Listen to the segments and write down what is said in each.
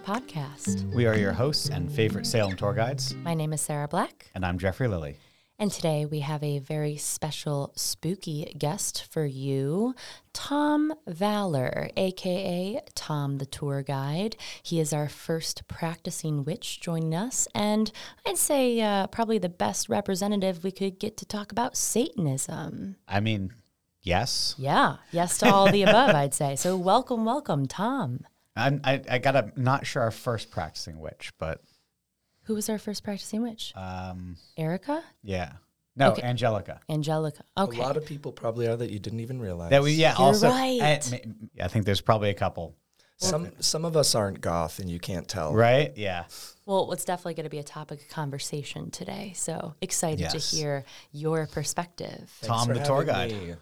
the podcast. we are your hosts and favorite Salem tour guides, My name is Sarah Black, and I'm Jeffrey Lilly. and today we have a very special spooky guest for you, Tom Vallor, aka Tom the Tour Guide. He is our first practicing witch joining us, and I'd say uh, probably the best representative we could get to talk about Satanism. I mean, yes, Yeah, yes to all the above, I'd say. So, welcome, welcome, Tom. I'm, I, I got a not sure our first practicing witch, but Who was our first practicing witch? um, Erica? yeah, no, Okay. Angelica. Angelica. Okay. A lot of people probably are that you didn't even realize. That we yeah. You're also, right. I, I think there's probably a couple, some some of us aren't goth, and you can't tell. right? Yeah, Well, it's definitely going to be a topic of conversation today. So excited Yes. to hear your perspective. Thanks Tom for the tour guide. me.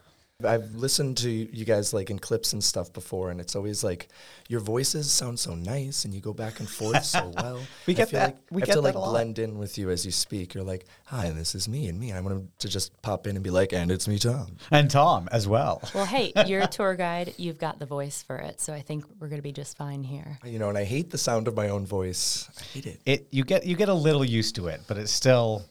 I've listened to you guys like in clips and stuff before, and it's always like your voices sound so nice, and you go back and forth so well. We get I get feel that- Like, we I get have to like blend in with you as you speak. You're like, "Hi, this is me and me." I want to just pop in and be like, "And it's me, Tom." and Tom as well. Well, hey, you're a tour guide. You've got the voice for it. So I think we're going to be just fine here. You know, and I hate the sound of my own voice. I hate it. It you get you get a little used to it, but it's still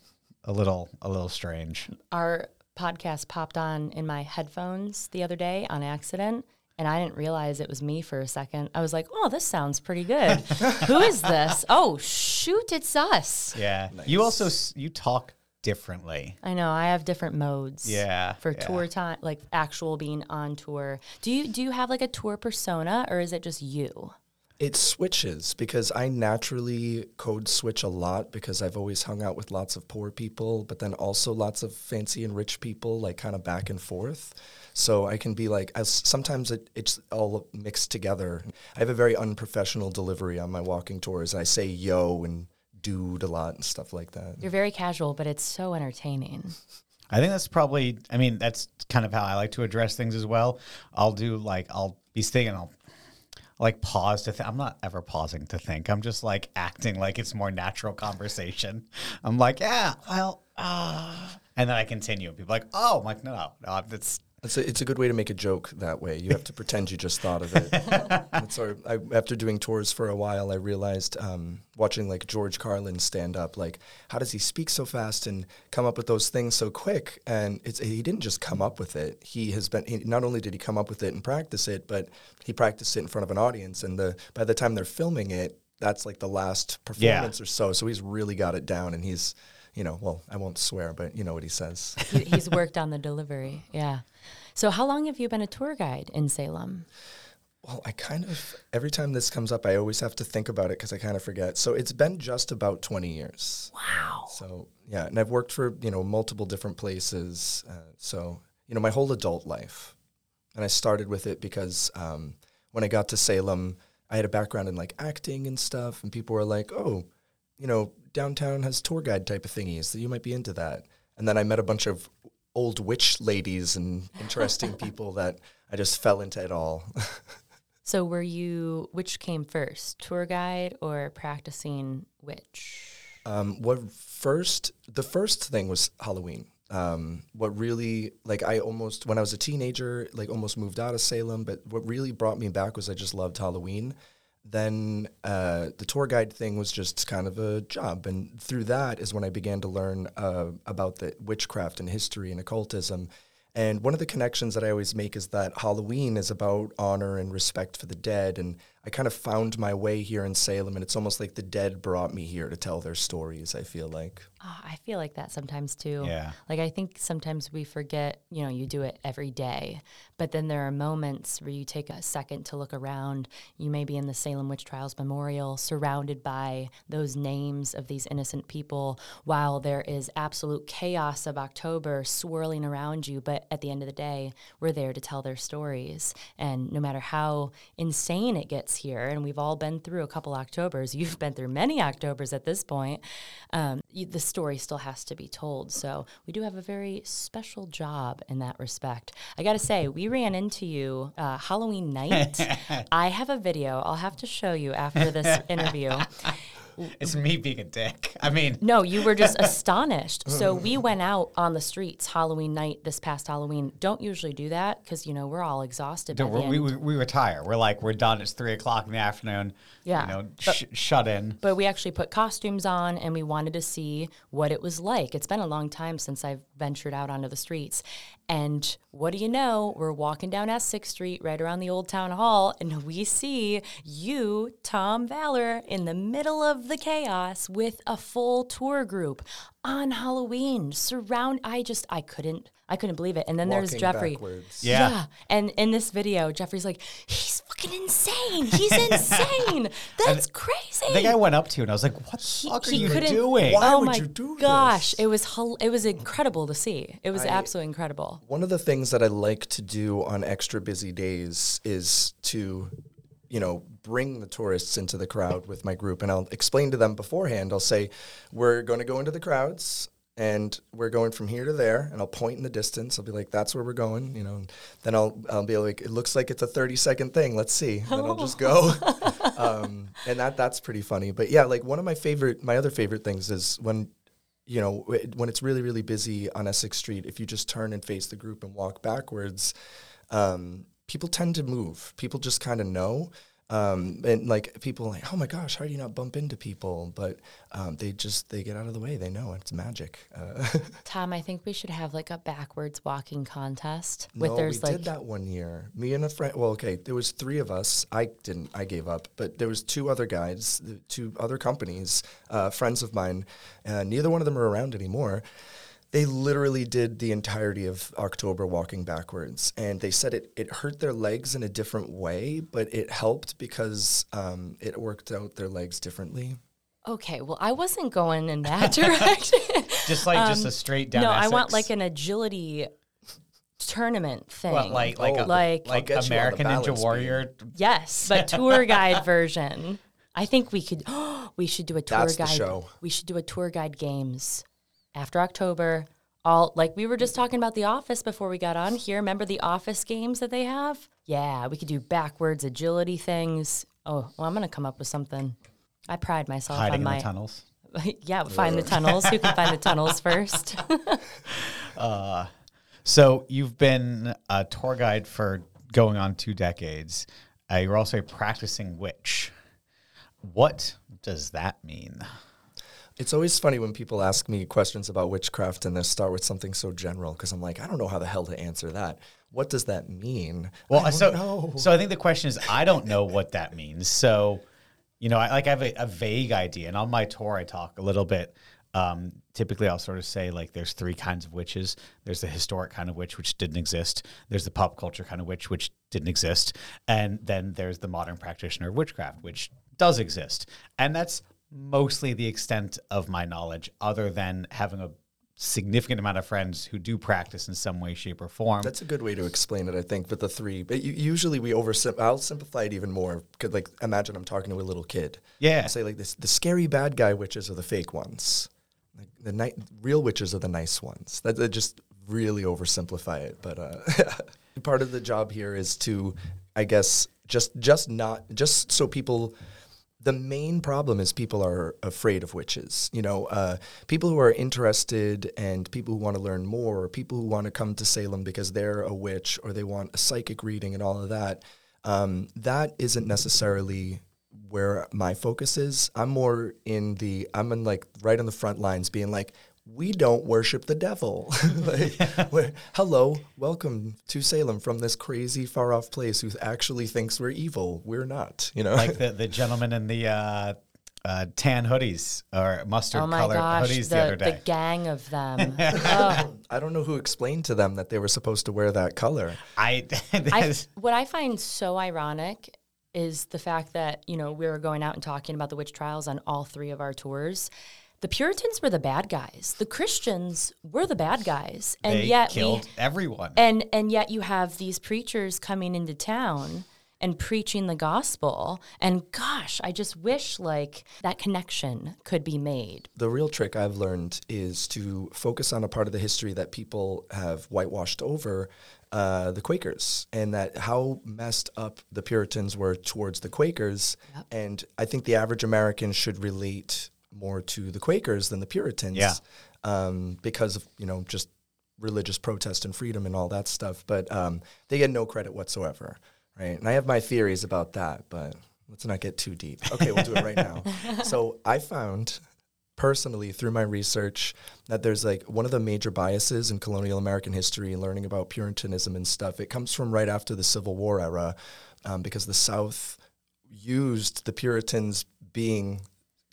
a little a little strange. Our podcast popped on in my headphones the other day on accident. And I didn't realize it was me for a second. I was like, oh, this sounds pretty good. Who is this? Oh, shoot, it's us. Yeah, you also you talk differently. I know. I have different modes. Yeah, For yeah. tour time, like actual being on tour. Do you do you have like a tour persona, or is it just you? It switches because I naturally code switch a lot because I've always hung out with lots of poor people, but then also lots of fancy and rich people, like kind of back and forth. So I can be like, as sometimes it, it's all mixed together. I have a very unprofessional delivery on my walking tours. I say yo and dude a lot and stuff like that. You're very casual, but it's so entertaining. I think that's probably. I mean, that's kind of how I like to address things as well. I'll do like I'll be thinking. I'll like pause to think. I'm not ever pausing to think. I'm just like acting like it's more natural conversation. I'm like, yeah, well, uh, and then I continue. People are like, oh, I'm like, no, no, no that's It's a, it's a good way to make a joke that way. You have to pretend you just thought of it. That's I, after doing tours for a while, I realized um, watching like George Carlin stand up, like how does he speak so fast and come up with those things so quick? And it's he didn't just come up with it. He has been he, not only did he come up with it and practice it, but he practiced it in front of an audience. And the by the time they're filming it, that's like the last performance or so. So he's really got it down, and he's you know well I won't swear, but you know what he says. He, he's worked on the delivery. Yeah. So how long have you been a tour guide in Salem? Well, I kind of every time this comes up, I always have to think about it because I kind of forget. So it's been just about twenty years. Wow. So yeah, and I've worked for you know multiple different places. Uh, so you know my whole adult life, and I started with it because um, when I got to Salem, I had a background in like acting and stuff, and people were like, "Oh, you know, downtown has tour guide type of thingies, so you might be into that." And then I met a bunch of old witch ladies and interesting people that I just fell into it all. So were you which came first, tour guide or practicing witch? Um, what first? The first thing was Halloween. Um, what really, like, I almost when I was a teenager, like, almost moved out of Salem. But what really brought me back was I just loved Halloween. Then uh, the tour guide thing was just kind of a job, and through that is when I began to learn uh, about the witchcraft and history and occultism. And one of the connections that I always make is that Halloween is about honor and respect for the dead. And I kind of found my way here in Salem, and it's almost like the dead brought me here to tell their stories, I feel like. Oh, I feel like that sometimes too. Yeah. Like I think sometimes we forget, you know, you do it every day, but then there are moments where you take a second to look around. You may be in the Salem Witch Trials Memorial, surrounded by those names of these innocent people, while there is absolute chaos of October swirling around you. But at the end of the day, we're there to tell their stories. And no matter how insane it gets here, and we've all been through a couple Octobers, you've been through many Octobers at this point, um, you, the story still has to be told. So we do have a very special job in that respect. I got to say, we ran into you uh, Halloween night. I have a video I'll have to show you after this interview. It's me being a dick. I mean, No, you were just astonished. So we went out on the streets Halloween night this past Halloween. Don't usually do that because you know we're all exhausted. By the we, we, we retire. We're like, we're done. It's three o'clock in the afternoon. Yeah, You know, but- sh- shut in. But we actually put costumes on and we wanted to see what it was like. It's been a long time since I've ventured out onto the streets. And what do you know? We're walking down Essex Street right around the old town hall and we see you, Tom Vallor, in the middle of the chaos with a full tour group on Halloween. Surround I just I couldn't I couldn't believe it. And then there's Walking Jeffrey. backwards. Yeah. And in this video, Jeffrey's like, he's fucking insane. He's insane. That's crazy. I think I went up to you and I was like, what the fuck are he you couldn't- doing? Why oh would my you do gosh, this? it was hel- it was incredible to see. It was absolutely incredible. One of the things that I like to do on extra busy days is to, you know, bring the tourists into the crowd with my group. And I'll explain to them beforehand. I'll say, we're going to go into the crowds and we're going from here to there. And I'll point in the distance. I'll be like, that's where we're going, you know. And then I'll, I'll be like, it looks like it's a 30 second thing. Let's see. And then I'll just go. um, and that that's pretty funny. But yeah, like one of my favorite, my other favorite things is when you know, when it's really, really busy on Essex Street, if you just turn and face the group and walk backwards, um, people tend to move. People just kind of know. Um, and like people like, oh my gosh, how do you not bump into people? But um, they just they get out of the way. They know it's magic. Uh, Tom, I think we should have like a backwards walking contest with no, there's we like did that one year. Me and a friend. Well, okay, there was three of us. I didn't. I gave up. But there was two other guys, two other companies, uh, friends of mine. Uh, neither one of them are around anymore. They literally did the entirety of October walking backwards, and they said it it hurt their legs in a different way, but it helped because um, it worked out their legs differently. Okay, well, I wasn't going in that direction. Just like just a straight down. Um, no, I want like an agility tournament thing. What, like like Oh, a, like- like I'll get you on the American Ninja balance Warrior. Yes, but tour guide version. I think we could. we should do a tour That's the guide. show. We should do a tour guide games after October. All like we were just talking about the Office before we got on here. Remember the Office games that they have? Yeah, we could do backwards agility things. Oh, well, I'm gonna come up with something. I pride myself Hiding on my the tunnels. yeah. Find the tunnels. Who can find the tunnels first? So you've been a tour guide for going on two decades. Uh, you're also a practicing witch. What does that mean? It's always funny when people ask me questions about witchcraft and they start with something so general because I'm like, I don't know how the hell to answer that. What does that mean? Well, I don't so know. so I think the question is, I don't know what that means. So, you know, I like I have a, a vague idea, and on my tour, I talk a little bit. Um, typically, I'll sort of say like, there's three kinds of witches. There's the historic kind of witch, which didn't exist. There's the pop culture kind of witch, which didn't exist, and then there's the modern practitioner of witchcraft, which does exist. And that's mostly the extent of my knowledge, other than having a significant amount of friends who do practice in some way, shape, or form. That's a good way to explain it, I think, But the three. But usually we over I'll simplify it even more. Could like imagine I'm talking to a little kid. Yeah. I'll say like this: the scary bad guy witches are the fake ones. Like the ni- real witches are the nice ones. That, that just really oversimplify it. But uh, part of the job here is to, I guess, just just not just so people the main problem is people are afraid of witches. You know, uh, people who are interested and people who want to learn more, or people who want to come to Salem because they're a witch or they want a psychic reading and all of that. Um, that isn't necessarily where my focus is. I'm more in the, I'm in like right on the front lines being like, we don't worship the devil. like, we're- hello, welcome to Salem from this crazy far off place who actually thinks we're evil. We're not, you know? like the, the gentleman in the uh, uh, tan hoodies or mustard oh my colored gosh, hoodies the, the, other day. The gang of them. oh, I don't know who explained to them that they were supposed to wear that color. I, I, what I find so ironic is the fact that you know we were going out and talking about the witch trials on all three of our tours. The Puritans were the bad guys. The Christians were the bad guys, and they yet killed we everyone. and and yet you have these preachers coming into town and preaching the gospel. And gosh, I just wish like that connection could be made. The real trick I've learned is to focus on a part of the history that people have whitewashed over. Uh, the Quakers and that how messed up the Puritans were towards the Quakers, Yep. and I think the average American should relate more to the Quakers than the Puritans, Yeah. um, because of you know just religious protest and freedom and all that stuff. But um, they get no credit whatsoever, right? And I have my theories about that, but let's not get too deep. Okay, we'll do it right now. So I found personally through my research that there's like one of the major biases in colonial American history and learning about Puritanism and stuff. It comes from right after the Civil War era um, because the South used the Puritans being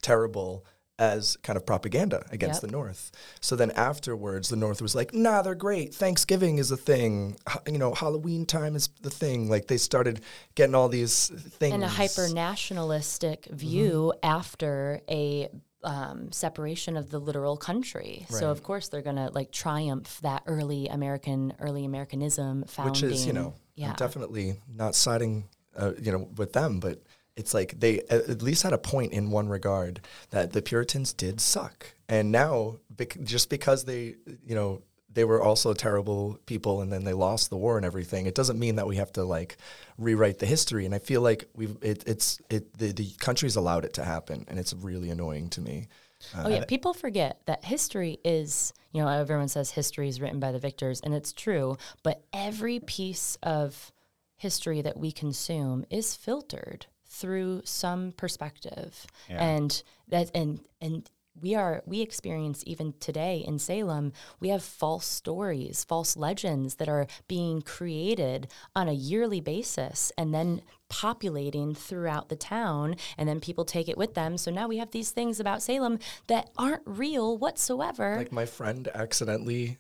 terrible as kind of propaganda against Yep. the North. So then afterwards, the North was like, nah, they're great. Thanksgiving is a thing. H- you know, Halloween time is the thing. Like they started getting all these things. and a hyper nationalistic view after a um, separation of the literal country. So of course they're gonna like triumph that early American, early Americanism founding. which is you know yeah, I'm definitely not siding uh, you know with them but it's like they at least had a point in one regard that the puritans did suck. And now bec- just because they you know they were also terrible people and then they lost the war and everything it doesn't mean that we have to like rewrite the history. And i feel like we've it, it's it the, the country's allowed it to happen and it's really annoying to me. Uh, oh yeah, people forget that history is, you know, everyone says history is written by the victors and it's true, but every piece of history that we consume is filtered through some perspective. Yeah. And that and and we are we experience even today in Salem, we have false stories, false legends that are being created on a yearly basis and then populating throughout the town and then people take it with them. So now we have these things about Salem that aren't real whatsoever. Like my friend accidentally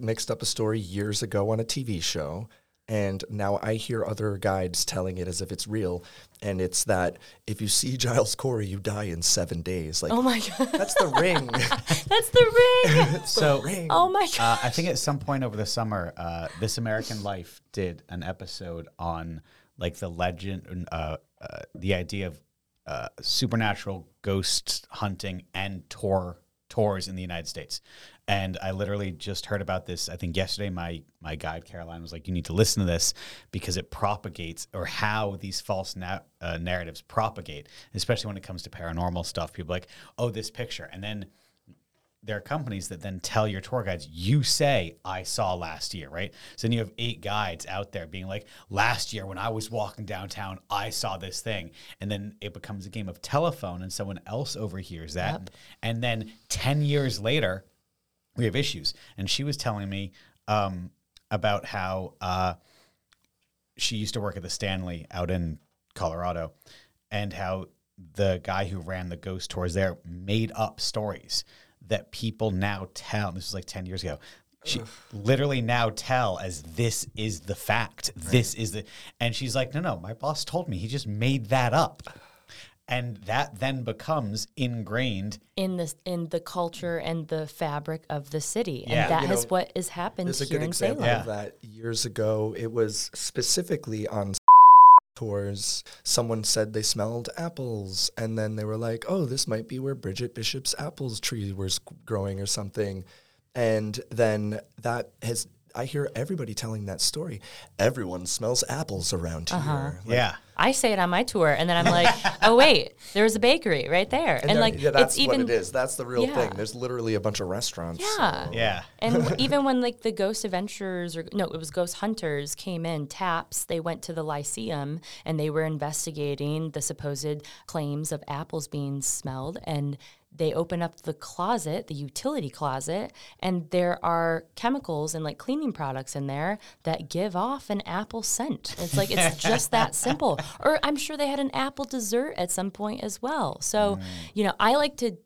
mixed up a story years ago on a TV show. And now I hear other guides telling it as if it's real. And it's that if you see Giles Corey, you die in seven days. Like, oh my god. that's the ring. That's the ring. So ring. oh my god. uh, I think at some point over the summer, uh, This American Life did an episode on like the legend, uh, uh, the idea of uh, supernatural ghost hunting and tour tours in the United States. And I literally just heard about this. I think yesterday, my my guide Caroline was like, "You need to listen to this because it propagates, or how these false na- uh, narratives propagate, especially when it comes to paranormal stuff. People are like, oh, this picture, and then there are companies that then tell your tour guides, you say, I saw last year, right? So then you have eight guides out there being like, last year when I was walking downtown, I saw this thing. And then it becomes a game of telephone and someone else overhears that. And then 10 years later, we have issues. And she was telling me um, about how uh, she used to work at the Stanley out in Colorado and how the guy who ran the ghost tours there made up stories that people now tell. This was like 10 years ago. She literally now tell as this is the fact. This is the, and she's like, no, no, my boss told me he just made that up. And that then becomes ingrained. in the in the culture and the fabric of the city, and Yeah. that You is know, what has happened There's a here good in example Salem. of that years ago. It was specifically on tours. Someone said they smelled apples, and then they were like, "Oh, this might be where Bridget Bishop's apples tree was growing or something." And then that has. I hear everybody telling that story. Everyone smells apples around here. Uh-huh. Like, yeah. I say it on my tour, and then I'm like, oh wait, there's a bakery right there, and, that- like yeah, that's it's even what it is. That's the real Yeah. thing. There's literally a bunch of restaurants. yeah. so- Yeah. And even when like the ghost adventurers or no, it was ghost hunters came in, taps, they went to the Lyceum and they were investigating the supposed claims of apples being smelled and they open up the closet, the utility closet, and there are chemicals and like cleaning products in there that give off an apple scent. It's like it's just that simple. Or I'm sure they had an apple dessert at some point as well. So, mm. you know, I like to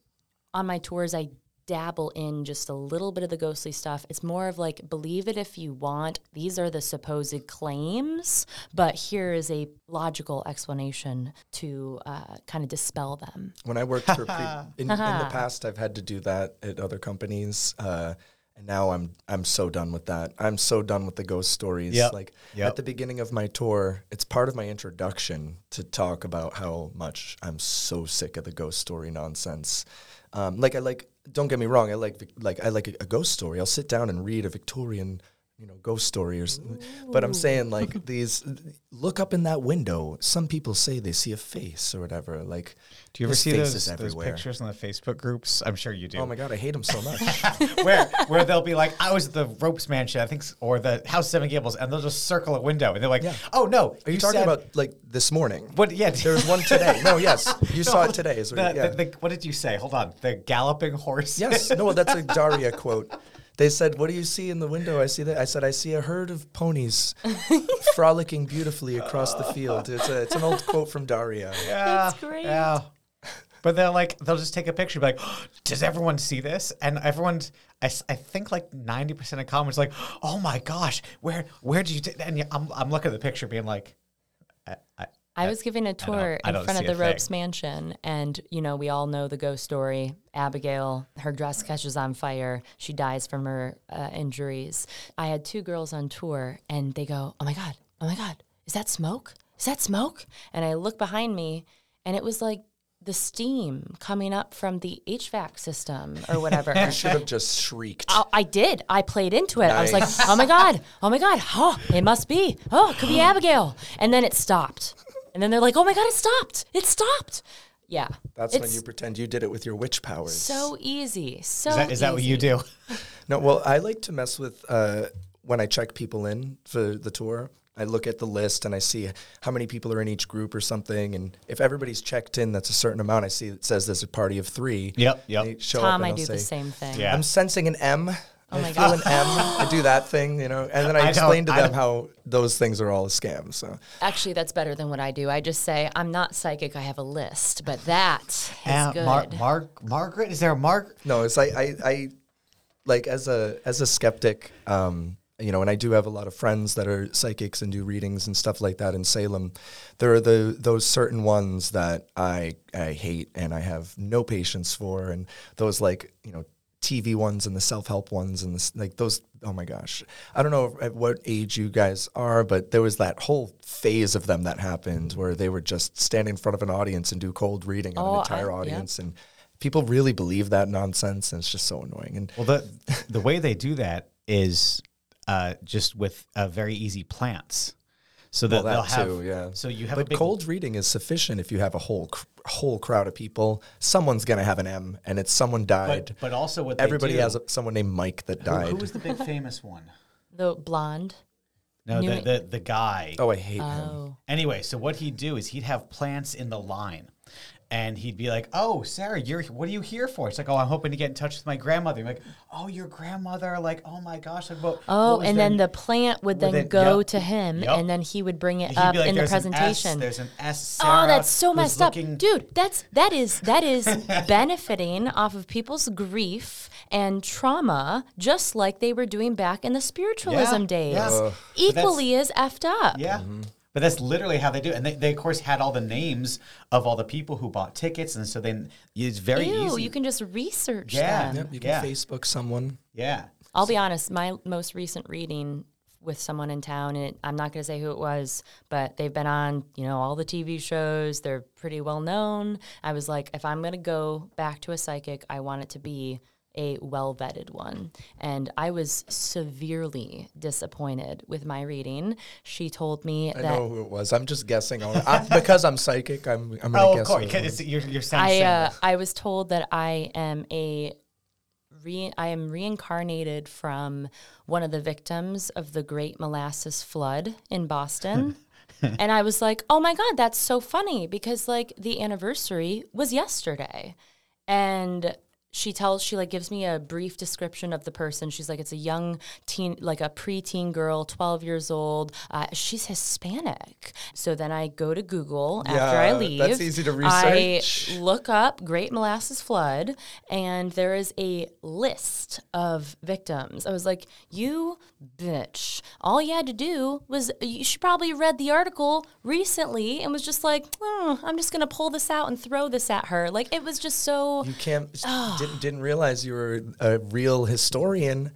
on my tours I dabble in just a little bit of the ghostly stuff. It's more of like believe it if you want. These are the supposed claims, but here is a logical explanation to uh, kind of dispel them. When I worked for pre- in, in the past, I've had to do that at other companies, uh, And now I'm I'm so done with that. I'm so done with the ghost stories. Yep. Like Yep. at the beginning of my tour, it's part of my introduction to talk about how much I'm so sick of the ghost story nonsense. Um, like I like. Don't get me wrong. I like like I like a, a ghost story. I'll sit down and read a Victorian, you know, ghost story or. something. But I'm saying like these. Look up in that window. Some people say they see a face or whatever. Like, Do you ever see faces those, those pictures in the Facebook groups? I'm sure you do. Oh my god, I hate them so much. where where they'll be like, I was at the Ropes Mansion, I think, or the House Seven Gables, and they'll just circle a window, and they're like, Yeah. Oh no, Are you, talking said- about like this morning? what? Yeah, There was one today. No, yes, you saw it today. Is The, what, yeah. the, the, what did you say? Hold on, the galloping horse. yes, no, that's a Daria quote. They said, "What do you see in the window?" I see that. I said, "I see a herd of ponies frolicking beautifully across the field." It's a, it's an old quote from Daria. yeah, That's great. Yeah. But they're like, they'll just take a picture, be like, does everyone see this? And everyone's, I, I think like 90% of comments like, oh my gosh, where, where did you, t-? and yeah, I'm, I'm looking at the picture being like, I, I, I was giving a tour in front of the Ropes thing. Mansion, and you know we all know the ghost story. Abigail, her dress catches on fire. She dies from her uh, injuries. I had two girls on tour, and they go, "Oh my god, oh my god, is that smoke? Is that smoke?" And I look behind me, and it was like the steam coming up from the HVAC system or whatever. I should have just shrieked. I, I did. I played into it. I was like, oh my God, oh my God, oh, it must be. Oh, it could be Abigail. And then it stopped. And then they're like, oh my God, it stopped. It stopped. Yeah. That's it's when you pretend you did it with your witch powers. so easy. So is that, is that what you easy. do? No, well, I like to mess with uh, when I check people in for the tour. I look at the list and I see how many people are in each group or something. And if everybody's checked in, that's a certain amount. I see it says there's a party of three. Yep, yep. They show up Tom, and I I'll do the same thing. Yeah. I'm sensing an M. Oh my I feel an M. I do that thing, you know, and then I, I explain to I them don't- how those things are all a scam. So Actually, that's better than what I do. I just say, I'm not psychic. I have a list. But that is Uh, good. Mar- Mar- Margaret? Is there a Mark? no, it's like I, I like as a as a skeptic, um, you know, and I do have a lot of friends that are psychics and do readings and stuff like that in Salem. There are the those certain ones that I I hate and I have no patience for, and those like you know. TV ones and the self help ones and this, like those. Oh my gosh, I don't know at what age you guys are, but there was that whole phase of them that happened where they would just stand in front of an audience and do cold reading on Oh, an I- entire yeah. audience, and people really believe that nonsense, and it's just so annoying. And Well, the the way they do that is uh, just with uh, very easy plants. So that, Well, they'll that have. too, yeah. So you have a but big cold reading is sufficient if you have a whole cr- whole crowd of people. Someone's gonna have an M, and it's someone died. But, but also what they Everybody do- has a, someone named Mike that died. who was the big famous one? the blonde. No, the, the the guy. oh, I hate him. Oh. Anyway, so what he'd do is he'd have plants in the line. And he'd be like, "Oh, Sarah, you're what are you here for?" It's like, "Oh, I'm hoping to get in touch with my grandmother." I'm like, "Oh, your grandmother!" Like, "Oh my gosh!" Like, what, Oh, what and their- then the plant would then Within- go yep. to him, Yep. and then he would bring it he'd up like, in the "There's an S, presentation. there's an S. Oh, that's so messed up, looking- dude. That's that is that is benefiting off of people's grief and trauma, just like they were doing back in the spiritualism Yeah, days. yeah. Ugh. But Equally as effed up. Yeah. Mm-hmm. But that's literally how they do it. And they, they, of course, had all the names of all the people who bought tickets. And so then it's very Ew, easy. you can just research Yeah. them. Yep, you can Yeah. Facebook someone. yeah. I'll be honest, my most recent reading with someone in town, and it, I'm not going to say who it was, but they've been on, you know, all the TV shows. They're pretty well known. I was like, if I'm going to go back to a psychic, I want it to be a well vetted one. And I was severely disappointed with my reading. She told me I that know who it was. I'm just guessing. on- I'm, because I'm psychic, I'm, I'm gonna Oh, of guess. course. who it Because was. it's, you're, you're saying I uh, I was told that I am a re- I am reincarnated from one of the victims of the Great Molasses Flood in Boston. and I was like, "Oh my god, that's so funny because like the anniversary was yesterday." And she tells she like gives me a brief description of the person. She's like it's a young teen like a preteen girl 12 years old. Uh, she's hispanic. So then i go to google after i leave that's easy to research. I look up great molasses flood and there is a list of victims. I was like you bitch. All you had to do was you should probably read the article recently and was just like oh, i'm just gonna pull this out and throw this at her. Like it was just so You can't. Didn't didn't realize you were a real historian.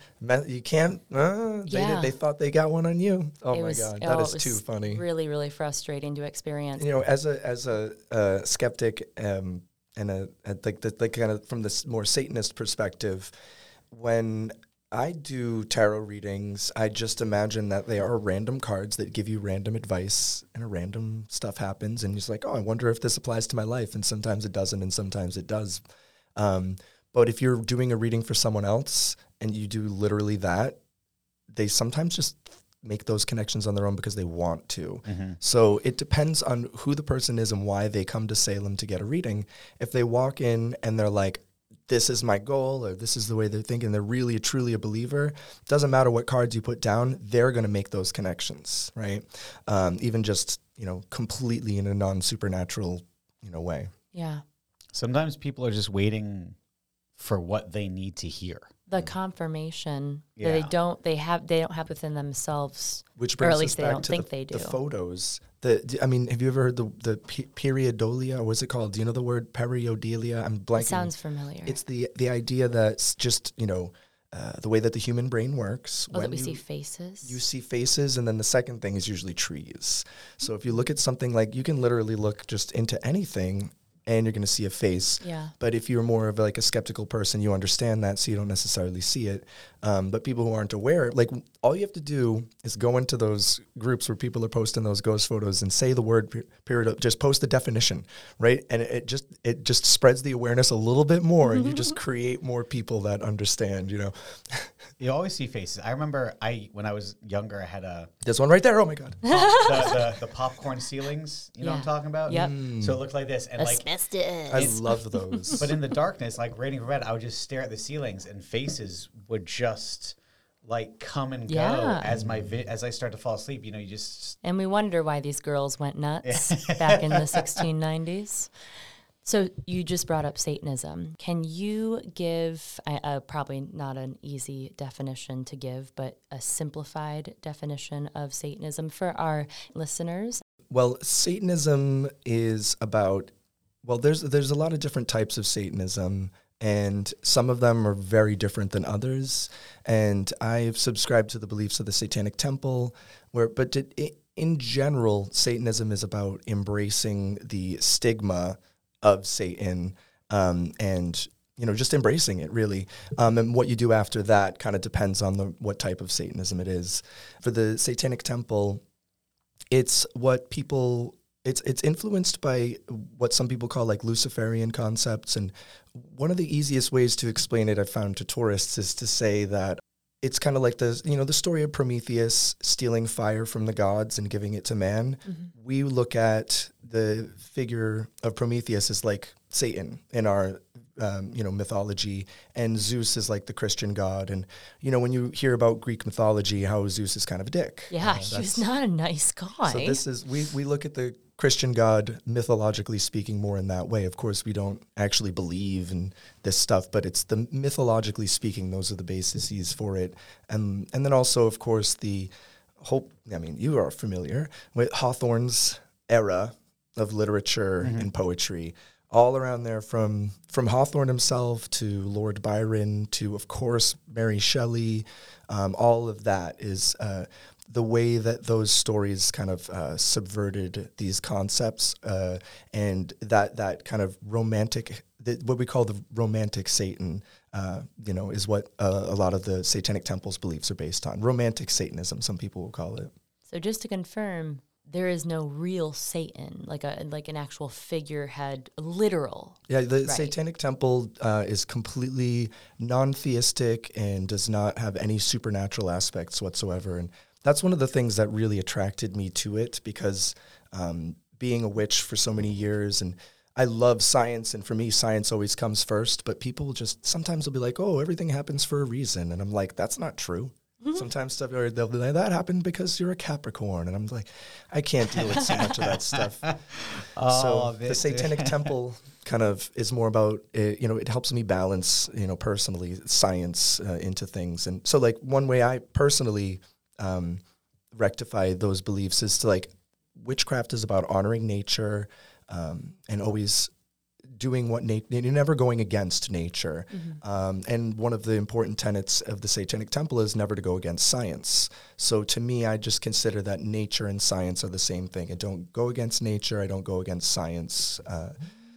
You can't. Uh, they, Yeah. did, they thought they got one on you. Oh it my was, god, oh, that it is too funny. Really, really frustrating to experience. you know, as a as a uh, skeptic um, and a, a like the like kind of from this more Satanist perspective, when I do tarot readings, I just imagine that they are random cards that give you random advice, and a random stuff happens, and you're just like, oh, I wonder if this applies to my life, and sometimes it doesn't, and sometimes it does. Um, but if you're doing a reading for someone else and you do literally that, they sometimes just make those connections on their own because they want to. So it depends on who the person is and why they come to Salem to get a reading. If they walk in and they're like, this is my goal, or this is the way they're thinking, they're really truly a believer. Doesn't matter what cards you put down, they're going to make those connections, right? Um, even just you know completely in a non supernatural you know way. Yeah. Sometimes people are just waiting for what they need to hear. The confirmation that they don't they have they don't have within themselves Which or brings at us least they back don't to think the, they do. the photos. The d- I mean, have you ever heard the the pe- pareidolia? What's it called? Do you know the word pareidolia? I'm blanking. It sounds familiar. It's the the idea that just you know uh, the way that the human brain works. oh, that when we you, see faces. you see faces, and then the second thing is usually trees. So if you look at something like you can literally look just into anything, and you're going to see a face. yeah. But if you're more of like a skeptical person, you understand that, so you don't necessarily see it. Um, but people who aren't aware, like all you have to do is go into those groups where people are posting those ghost photos and say the word per- period. Just post the definition, right? And it, it just it just spreads the awareness a little bit more, and you just create more people that understand. You know, You always see faces. I remember I when I was younger, I had a this one right there. Oh my god. the, the, the popcorn ceilings. You know what I'm talking about? Yep. So it looked like this, and like, I love those. but in the darkness, like rating red, I would just stare at the ceilings, and faces would just like come and go Yeah. as my vi- as I start to fall asleep. You know, you just And we wonder why these girls went nuts back in the 1690s. So you just brought up Satanism. Can you give uh, probably not an easy definition to give, but a simplified definition of Satanism for our listeners? Well, Satanism is about well, there's there's a lot of different types of Satanism, and some of them are very different than others. And I've subscribed to the beliefs of the Satanic Temple, where but in general, Satanism is about embracing the stigma of Satan um, and you know just embracing it really um, and what you do after that kind of depends on the what type of satanism it is for the satanic temple it's what people it's it's influenced by what some people call like luciferian concepts and one of the easiest ways to explain it i've found to tourists is to say that it's kind of like the you know the story of prometheus stealing fire from the gods and giving it to man. We look at the figure of prometheus as like satan in our um, you know mythology and zeus is like the christian god. And you know when you hear about greek mythology how zeus is kind of a dick. Yeah, he was not a nice guy. so this is we we look at the Christian God mythologically speaking more in that way. Of course, we don't actually believe in this stuff, but it's the mythologically speaking those are the bases for it. And and then also of course the hope I mean, you are familiar with Hawthorne's era of literature and poetry. All around there from from Hawthorne himself to Lord Byron to of course Mary Shelley, um, all of that is uh, the way that those stories kind of uh, subverted these concepts uh, and that that kind of romantic th- what we call the romantic Satan, uh, you know, is what uh, a lot of the Satanic Temple's beliefs are based on. Romantic Satanism, some people will call it. so just to confirm, there is no real Satan, like a like an actual figurehead, literal. Yeah, the Right. Satanic Temple uh, is completely non-theistic and does not have any supernatural aspects whatsoever, and that's one of the things that really attracted me to it because um, being a witch for so many years and I love science, and for me, science always comes first. But people just sometimes will be like, "Oh, everything happens for a reason," and I'm like, "That's not true." Sometimes stuff, or they'll be like, "That happened because you're a Capricorn," and I'm like, "I can't deal with so much of that stuff." All so the. Satanic Temple kind of is more about uh, you know it helps me balance you know personally science uh, into things, and so like one way I personally um, rectify those beliefs is to like witchcraft is about honoring nature um, and always doing what nat- you're never going against nature. Um, and one of the important tenets of the Satanic Temple is never to go against science. So to me, I just consider that nature and science are the same thing. I don't go against nature. I don't go against science. Uh,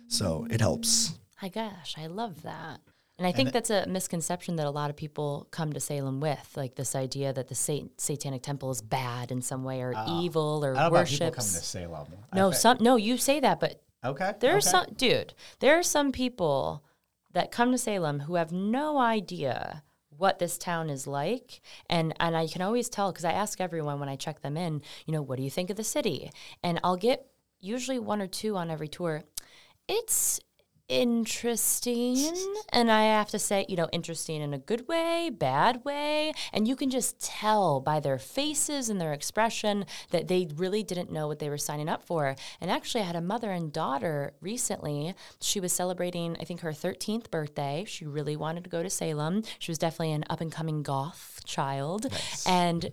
so it helps. My gosh, I love that. And I think that's a misconception that a lot of people come to Salem with, like this idea that the sat- Satanic Temple is bad in some way or oh. evil or I people coming to. Salem. No, some no, you say that, but okay. There's okay. some dude. There are some people that come to Salem who have no idea what this town is like and and I can always tell cuz I ask everyone when I check them in, you know, what do you think of the city? And I'll get usually one or two on every tour. It's interesting and i have to say you know interesting in a good way bad way and you can just tell by their faces and their expression that they really didn't know what they were signing up for. And actually i had a mother and daughter recently. She was celebrating i think her 13th birthday. She really wanted to go to salem. She was definitely an up and coming goth child. And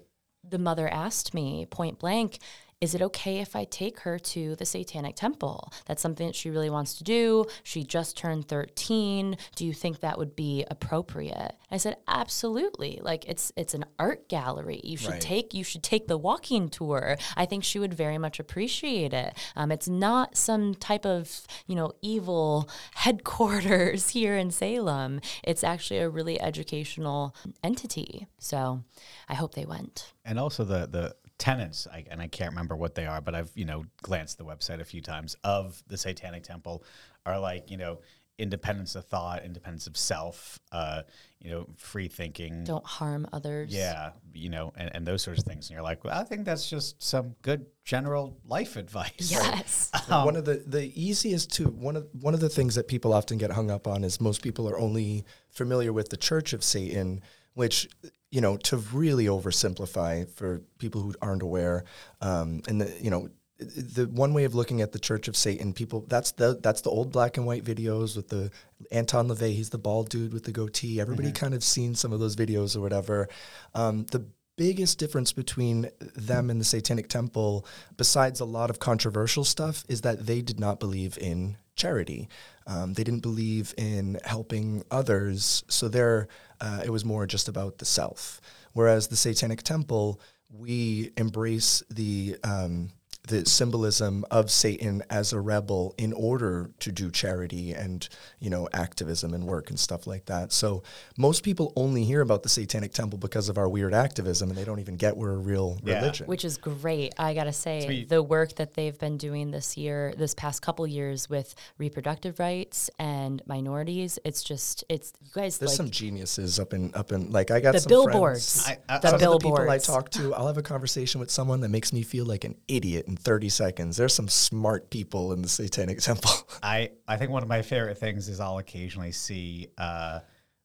the mother asked me point blank is it okay if I take her to the Satanic Temple? That's something that she really wants to do. She just turned 13. Do you think that would be appropriate? I said, absolutely. Like it's it's an art gallery. You should Right. take you should take the walking tour. I think she would very much appreciate it. Um, it's not some type of you know evil headquarters here in Salem. It's actually a really educational entity. So I hope they went. and also the the tenants I, and i can't remember what they are but i've you know glanced the website a few times of the satanic temple are like you know independence of thought independence of self uh you know free thinking Don't harm others. yeah you know and, and those sorts of things and you're like well i think that's just some good general life advice Yes. one of the the easiest to one of one of the things that people often get hung up on is most people are only familiar with the Church of Satan, which you know to really oversimplify for people who aren't aware, um, and the you know. The one way of looking at the Church of Satan, people that's the that's the old black and white videos with the Anton LaVey. He's the bald dude with the goatee. Everybody kind of seen some of those videos or whatever. Um, the biggest difference between them and the Satanic Temple, besides a lot of controversial stuff, is that they did not believe in charity. Um, they didn't believe in helping others, so there uh, it was more just about the self. Whereas the Satanic Temple, we embrace the um, the symbolism of Satan as a rebel in order to do charity and you know activism and work and stuff like that. So most people only hear about the Satanic Temple because of our weird activism, and they don't even get we're a real Yeah. religion. Which is great. I gotta say, Sweet. the work that they've been doing this year, this past couple years with reproductive rights and minorities, it's just, it's you guys There's like some geniuses up in up in like I got the some billboards. friends. I- I- the some of the people I talk to, I'll have a conversation with someone that makes me feel like an idiot in 30 seconds. There's some smart people in the Satanic Temple. I, I think one of my favorite things is I'll occasionally see uh,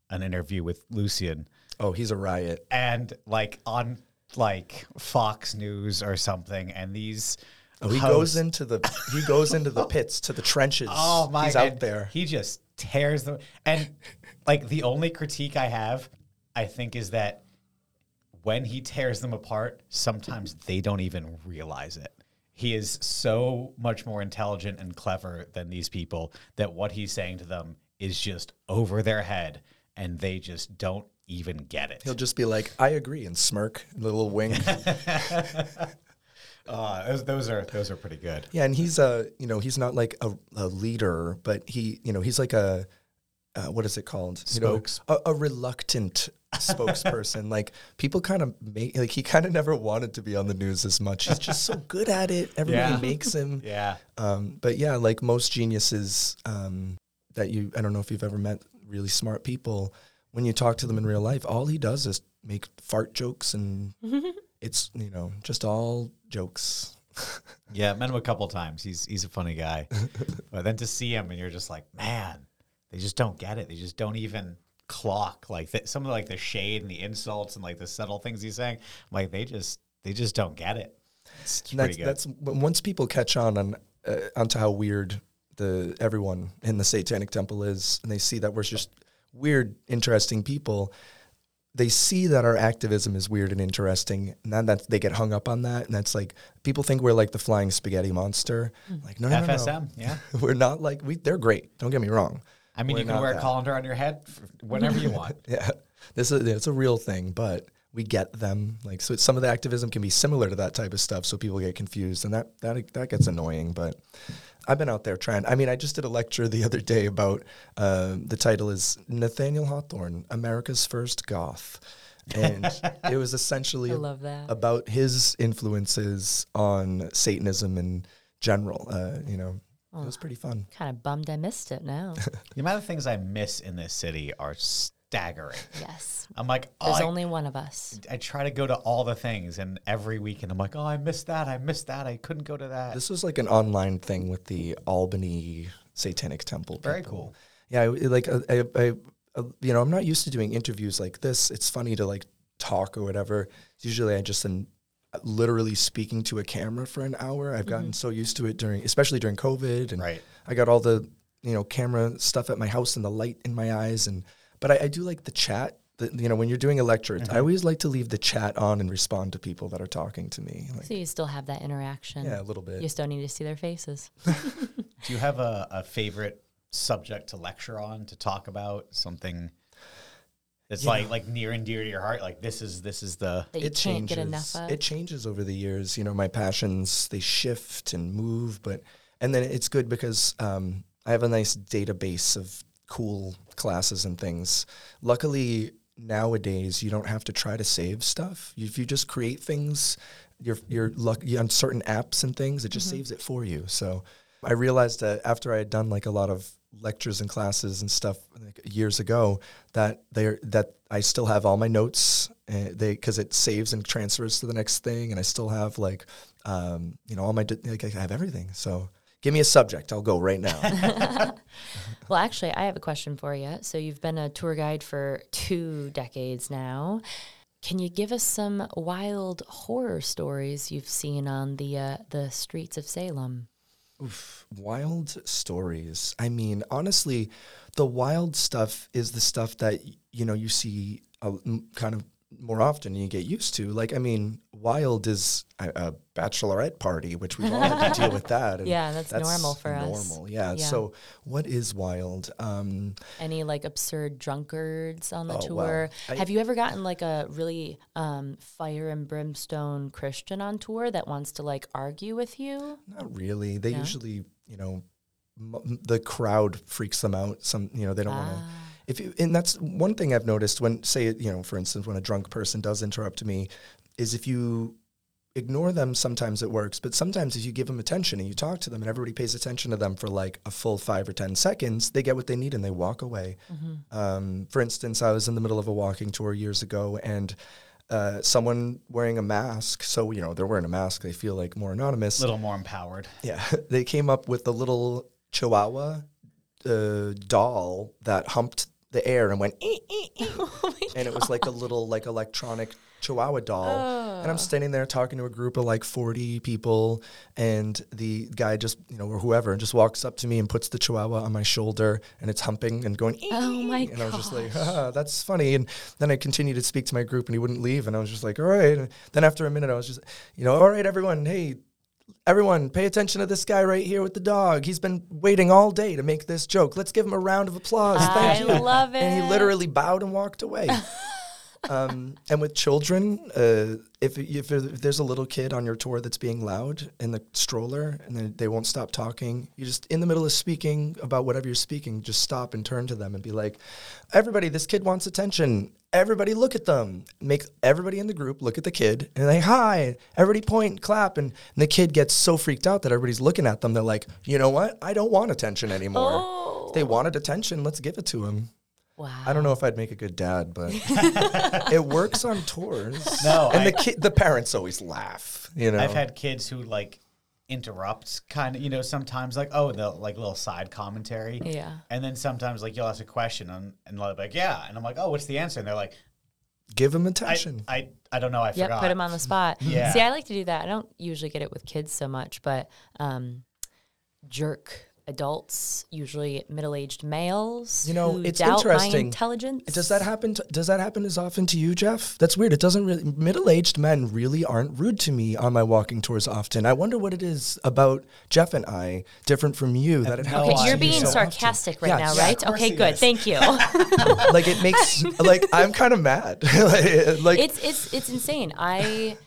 an interview with Lucien oh, he's a riot. and like on like Fox News or something, and these Oh, he hosts- goes into the he goes into the pits to the trenches. Oh my! He's out there. He just tears them. And like the only critique I have, I think, is that when he tears them apart, sometimes they don't even realize it. He is so much more intelligent and clever than these people that what he's saying to them is just over their head, and they just don't even get it. He'll just be like, "I agree," and smirk, little wink. Uh, those, those are those are pretty good. Yeah, and he's a you know he's not like a, a leader, but he you know he's like a uh, what is it called? You know, Spokes- a, a reluctant spokesperson. like people kind of make like he kind of never wanted to be on the news as much. He's just so good at it. Everybody Yeah. makes him. Yeah. Um, but yeah, like most geniuses um, that you I don't know if you've ever met really smart people. When you talk to them in real life, all he does is make fart jokes and it's you know just all jokes. Yeah, met him a couple times. He's he's a funny guy. but then to see him and you're just like, man, they just don't get it. They just don't even clock like th- some of like the shade and the insults and like the subtle things he's saying. Like they just they just don't get it. It's pretty that's good. that's once people catch on on uh, onto how weird the everyone in the Satanic Temple is, and they see that we're just weird, interesting people. they see that our activism is weird and interesting, and then that they get hung up on that, and that's like people think we're like the flying spaghetti monster. Like no, no, no, no. FSM, yeah. we're not like we. They're great. Don't get me wrong. I mean, We're you can not wear a that. colander on your head whenever you want. Yeah, this is it's a real thing, but we get them. Like so, some of the activism can be similar to that type of stuff, so people get confused, and that that that gets annoying. But I've been out there trying. I mean, I just did a lecture the other day about uh, the title is Nathaniel Hawthorne, America's First Goth, and it was essentially love that. about his influences on Satanism in general. Uh, you know, it was pretty fun. kind of bummed I missed it now. The amount of things I miss in this city are staggering. yes. I'm like, oh, There's I, only one of us. I try to go to all the things, and every weekend I'm like, oh, I missed that. I missed that. I couldn't go to that. This was like an online thing with the Albany Satanic Temple. Very people. cool. Yeah, I, like uh, I, I, I, you know, I'm not used to doing interviews like this. It's funny to like talk or whatever. Usually, I just am literally speaking to a camera for an hour. I've gotten mm-hmm. so used to it during, especially during COVID, and Right. I got all the you know camera stuff at my house and the light in my eyes, and but I, I do like the chat. The, you know, when you're doing a lecture, it's I mm-hmm. always like to leave the chat on and respond to people that are talking to me. Like, So you still have that interaction. yeah, a little bit. You still need to see their faces. Do you have a, a favorite subject to lecture on, to talk about? Something that's like like near and dear to your heart. Like this is this is the That you it can't changes. get enough of. It changes over the years. You know, my passions they shift and move, but and then it's good because um, I have a nice database of cool classes and things. Luckily, nowadays you don't have to try to save stuff. If you just create things, you're you're lucky on certain apps and things. It just saves it for you. So I realized that after I had done like a lot of lectures and classes and stuff years ago that they that I still have all my notes uh, they because it saves and transfers to the next thing and I still have like um, you know all my like I have everything so give me a subject I'll go right now Well, actually, I have a question for you. So you've been a tour guide for two decades now. Can you give us some wild horror stories you've seen on the uh, the streets of Salem? Wild stories. I mean honestly the wild stuff is the stuff that you know you see uh, m- kind of more often and you get used to. Like I mean wild is a, a bachelorette party which we've all had to deal with that and Yeah, that's normal for us. normal yeah. Yeah. so what is wild um Any like absurd drunkards on the Oh, wow. tour? I- have you ever gotten like a really um, fire and brimstone Christian on tour that wants to like argue with you? Not really. They No? usually, you know, m- the crowd freaks them out. Some, you know, they don't want to. Ah. If you, and that's one thing I've noticed when, say, you know, for instance, when a drunk person does interrupt me, is if you ignore them, sometimes it works. But sometimes if you give them attention and you talk to them and everybody pays attention to them for like a full five or 10 seconds, they get what they need and they walk away. Um, for instance, I was in the middle of a walking tour years ago and uh, someone wearing a mask. So, you know, they're wearing a mask. They feel like more anonymous. A little more empowered. Yeah, they came up with a little Chihuahua uh, doll that humped the air and went, "Ee, ee, ee." and it was like a little like electronic Chihuahua doll. And I'm standing there talking to a group of like 40 people, and the guy just you know or whoever just walks up to me and puts the Chihuahua on my shoulder, and it's humping and going. Oh ee," my And I was just like, ah, that's funny. And then I continued to speak to my group, and he wouldn't leave, and I was just like, all right. And then after a minute, I was just, you know, all right, everyone, hey, everyone pay attention to this guy right here with the dog he's been waiting all day to make this joke let's give him a round of applause thank I you love it. and he literally bowed and walked away um, and with children uh, if, if there's a little kid on your tour that's being loud in the stroller and they, they won't stop talking you just in the middle of speaking about whatever you're speaking just stop and turn to them and be like everybody this kid wants attention. Everybody look at them. Make everybody in the group look at the kid and they hi. Everybody point clap and, and the kid gets so freaked out that everybody's looking at them. They're like you know what? I don't want attention anymore. Oh. they wanted attention let's give it to them Wow. I don't know if I'd make a good dad, but it works on tours. No, and I- the kid, the parents always laugh. You know, I've had kids who like interrupt kind of you know sometimes like oh the like little side commentary Yeah. and then sometimes like you'll ask a question and, and they'll be like yeah and i'm like oh what's the answer and they're like give them attention. i, I don't know i Yep, forgot put him on the spot. Yeah. See, I like to do that. I don't usually get it with kids so much, but um, jerk adults, usually middle-aged males. You know, it's interesting. intelligence. Does that happen? To, does that happen as often to you, Jeff? That's weird. It doesn't really. Middle-aged men really aren't rude to me on my walking tours often. I wonder what it is about Jeff and I different from you that it happens. Okay, you're you being so often. sarcastic right Yeah, now, right? course Okay, good. is. Thank you. like it makes like I'm kind of mad. like it's it's it's insane. I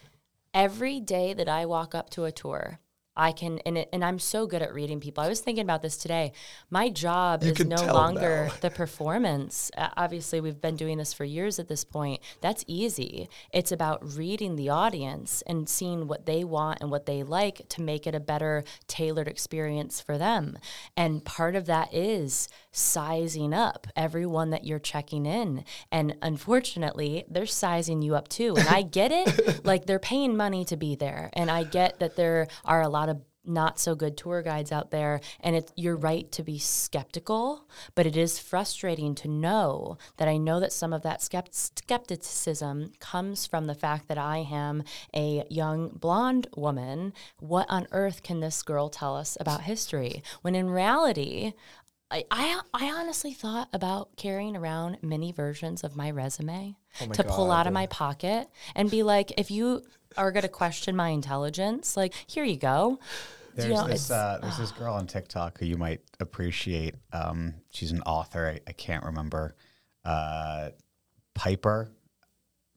every day that I walk up to a tour, I can and it, and I'm so good at reading people. I was thinking about this today. My job You is no longer now. the performance. Uh, obviously, we've been doing this for years at this point. That's easy. It's about reading the audience and seeing what they want and what they like to make it a better tailored experience for them. And part of that is sizing up everyone that you're checking in. And unfortunately, they're sizing you up too. And I get it. like they're paying money to be there. And I get that there are a lot of not so good tour guides out there and it's you're right to be skeptical but it is frustrating to know that i know that some of that skept- skepticism comes from the fact that i am a young blonde woman what on earth can this girl tell us about history when in reality I, I, I honestly thought about carrying around mini versions of my resume Oh my to pull God. out of my pocket and be like, if you are going to question my intelligence, like, here you go. There's You know, this uh, there's this girl on TikTok who you might appreciate. Um, she's an author. I, I can't remember. Uh, Piper.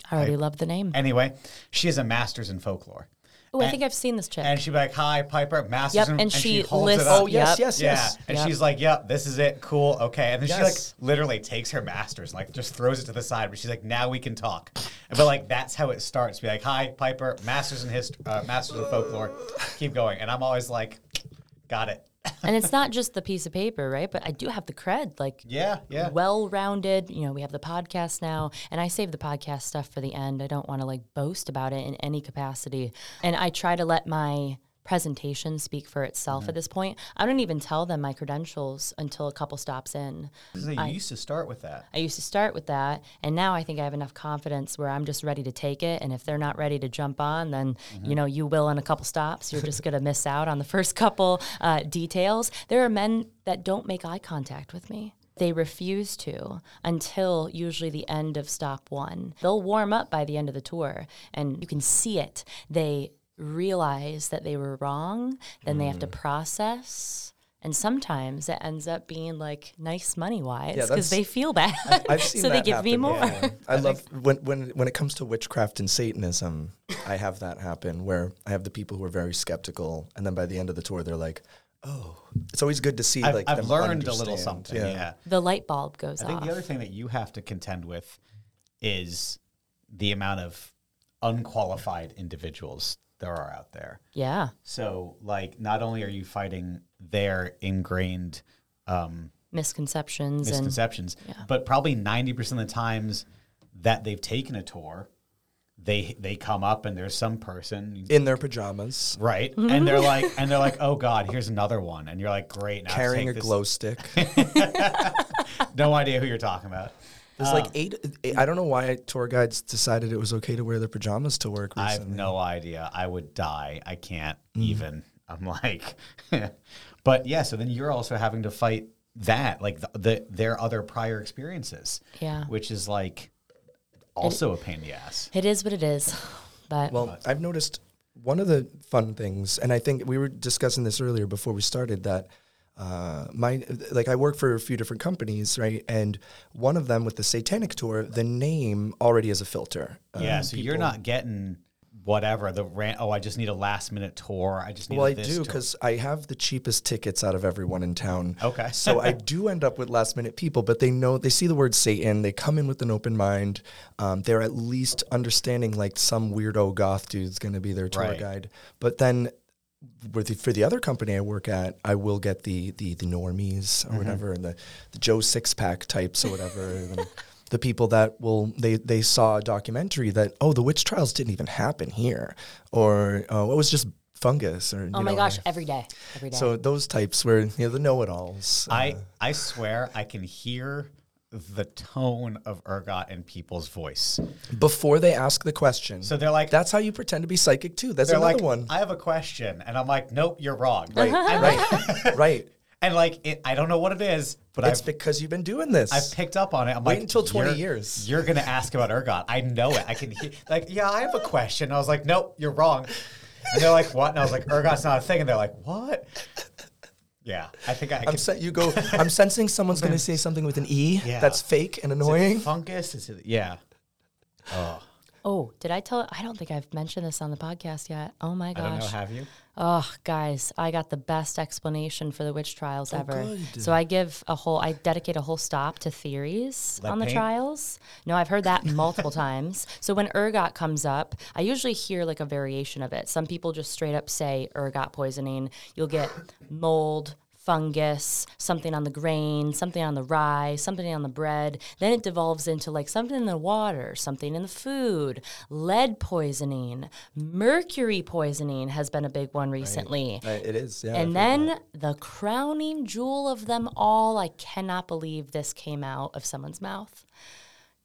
I already love the name. Anyway, she has a master's in folklore. Oh, I think I've seen this chick. And she'd be like, "Hi, Piper, master's Yep, in," and she holds lists- it up. oh yes, Yep. yes, Yeah, yes. and Yep. she's like, "Yep, this is it. Cool, okay." And then she like literally takes her master's, like just throws it to the side. But she's like, "Now we can talk." But like that's how it starts. Be like, "Hi, Piper, master's in history, uh, master's in folklore." Keep going, and I'm always like, "Got it." And it's not just the piece of paper, right? But I do have the cred, like Yeah, yeah. well rounded. You know, we have the podcast now, and I save the podcast stuff for the end. I don't want to like boast about it in any capacity. And I try to let my presentation speak for itself Mm-hmm. at this point. I don't even tell them my credentials until a couple stops in. So you used to start with that. I used to start with that, and now I think I have enough confidence where I'm just ready to take it. And if they're not ready to jump on, then you know you will in a couple stops. You're just gonna miss out on the first couple uh, details. There are men that don't make eye contact with me. They refuse to until usually the end of stop one. They'll warm up by the end of the tour, and you can see it. They realize that they were wrong, then they have to mm. process. And sometimes it ends up being like nice money wise because that's- they feel bad. I've seen so they that give me more. before. I love when when when it comes to witchcraft and Satanism. I have that happen where I have the people who are very skeptical, and then by the end of the tour, they're like, "Oh, it's always good to see." I've, like I've them learned a little understand. something. Yeah. The light bulb goes I think off. the other thing that you have to contend with is the amount of unqualified individuals there are out there. yeah. So, like, not only are you fighting their ingrained um, Misconceptions and misconceptions, but probably ninety percent of the times that they've taken a tour, they they come up and there's some person in their pajamas, right, and they're like, and they're like, oh god, here's another one, and you're like, great, now carrying a this- glow stick. No idea who you're talking about. There's like eight, eight. I don't know why tour guides decided it was okay to wear their pajamas to work. I have no idea. I would die. I can't Mm. even. I'm like, but yeah. So then you're also having to fight that, like the, the their other prior experiences. Yeah. which is like also a pain in the ass. it is what it is. But Well, I've noticed one of the fun things, and I think we were discussing this earlier before we started that uh, my like I work for a few different companies, right? And one of them with the Satanic Tour, the name already is a filter. yeah, Um, so you're not getting whatever the rant. Oh, I just need a last minute tour. I just need. Well, I do because I have the cheapest tickets out of everyone in town. Okay. so I do end up with last minute people, but they know they see the word Satan. They come in with an open mind. Um, they're at least understanding like some weirdo goth dude's going to be their tour Right. guide. But then the, for the other company I work at, I will get the the, the normies or whatever, and the, the Joe six pack types or whatever. and the people that will they they saw a documentary that oh the witch trials didn't even happen here, or oh it was just fungus or oh you my know, gosh, or- every day, every day. so those types were you know the know-it-alls. I uh, I swear I can hear the tone of ergot in people's voice. before they ask the question. So they're like, that's how you pretend to be psychic too. That's they're another like, one. I have a question, and I'm like, nope, you're wrong. Right, right, right. and like it, I don't know what it is, but It's I've because you've been doing this. I've picked up on it. I'm Wait like, until 20 "You're- years." You're gonna ask about ergot. I know it. I can hear. Like, yeah, I have a question. I was like, nope, you're wrong. And they're like, what? And I was like, ergot's not a thing. And they're like, what? Yeah, I think I I'm can. sen- you go. I'm sensing someone's going to say something with an e Yeah. that's fake and Is annoying. fungus? Is it? Yeah. Oh, Oh, did I tell? I don't think I've mentioned this on the podcast yet. Oh my I don't know. gosh. Have you? Oh, guys, I got the best explanation for the witch trials oh, ever. Oh, good. So I give a whole, I dedicate a whole stop to theories Lead on the trials. No, I've heard that multiple times. So when ergot comes up, I usually hear like a variation of it. Some people just straight up say ergot poisoning. You'll get mold, fungus, something on the grain, something on the rye, something on the bread. Then it devolves into like something in the water, something in the food, lead poisoning, mercury poisoning has been a big one recently. Uh, it is. Yeah. And I've then the crowning jewel of them all, I cannot believe this came out of someone's mouth.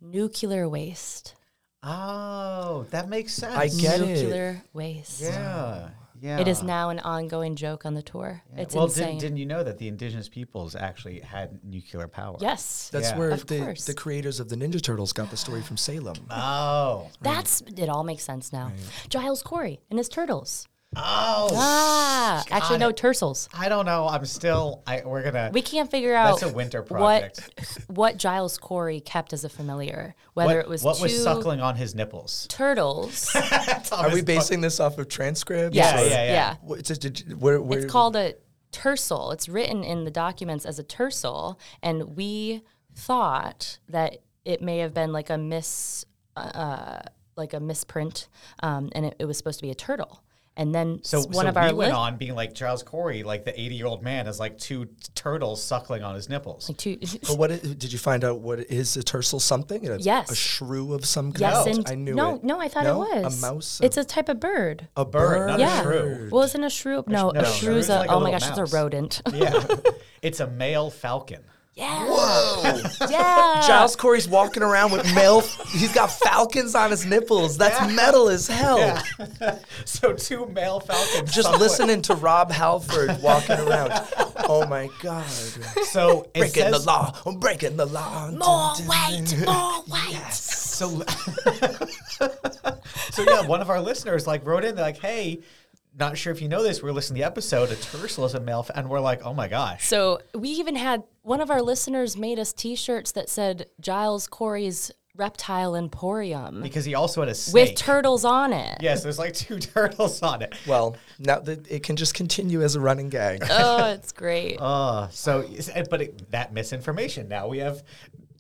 Nuclear waste. Oh, that makes sense. I get it. Nuclear waste. Yeah. Yeah. It is now an ongoing joke on the tour. It's well, insane. didn't, didn't you know that the indigenous peoples actually had nuclear power? yes. That's Yeah. where Of the, the creators of the Ninja Turtles got the story from Salem. Oh. That's it all makes sense now. Giles Corey and his turtles. Oh. Ah, actually got no it. turtles. I don't know. I'm still. I we're gonna. We can't figure out That's a winter what project. what Giles Corey kept as a familiar. Whether what it was what two was suckling on his nipples? turtles. Are we basing this off of transcripts? yes, yeah, yeah, yeah. What, it's, did where, where, It's called a tercel. It's written in the documents as a tercel, and we thought that it may have been like a mis, uh, like a misprint, um, and it, it was supposed to be a turtle. And then So, one so of our we went li- on being like Charles Corey, like the 80 year old man, has like two turtles suckling on his nipples. like two, But what did you find out? What is a tercel? Something? A, Yes. A shrew of some kind. yes, No, and I knew no, it. no, I thought No? it was a mouse. It's a type of bird. a bird, not a shrew. Well, isn't a shrew? No, no, a shrew's shrew's a. like a oh my little gosh, it's a rodent. Yeah, it's a male falcon. Yeah. Whoa! Yeah. Giles Corey's walking around with male. He's got falcons on his nipples. That's metal as hell. So two male falcons. Just suckling- listening to Rob Halford walking around. Oh my god! So it Breaking says, the law. I'm breaking the law. More weight, more weight. So, so yeah, one of our listeners like wrote in, they're like, "Hey, not sure if you know this, we're listening to the episode. A tercel is a male," fa-, and we're like, "Oh my gosh!" So we even had one of our listeners made us T-shirts that said Giles Corey's Reptile Emporium Because he also had a snake. with turtles on it. yes, there's like two turtles on it. Well, now that it can just continue as a running gag. Oh, it's great. Uh, so, but it, that misinformation. Now we have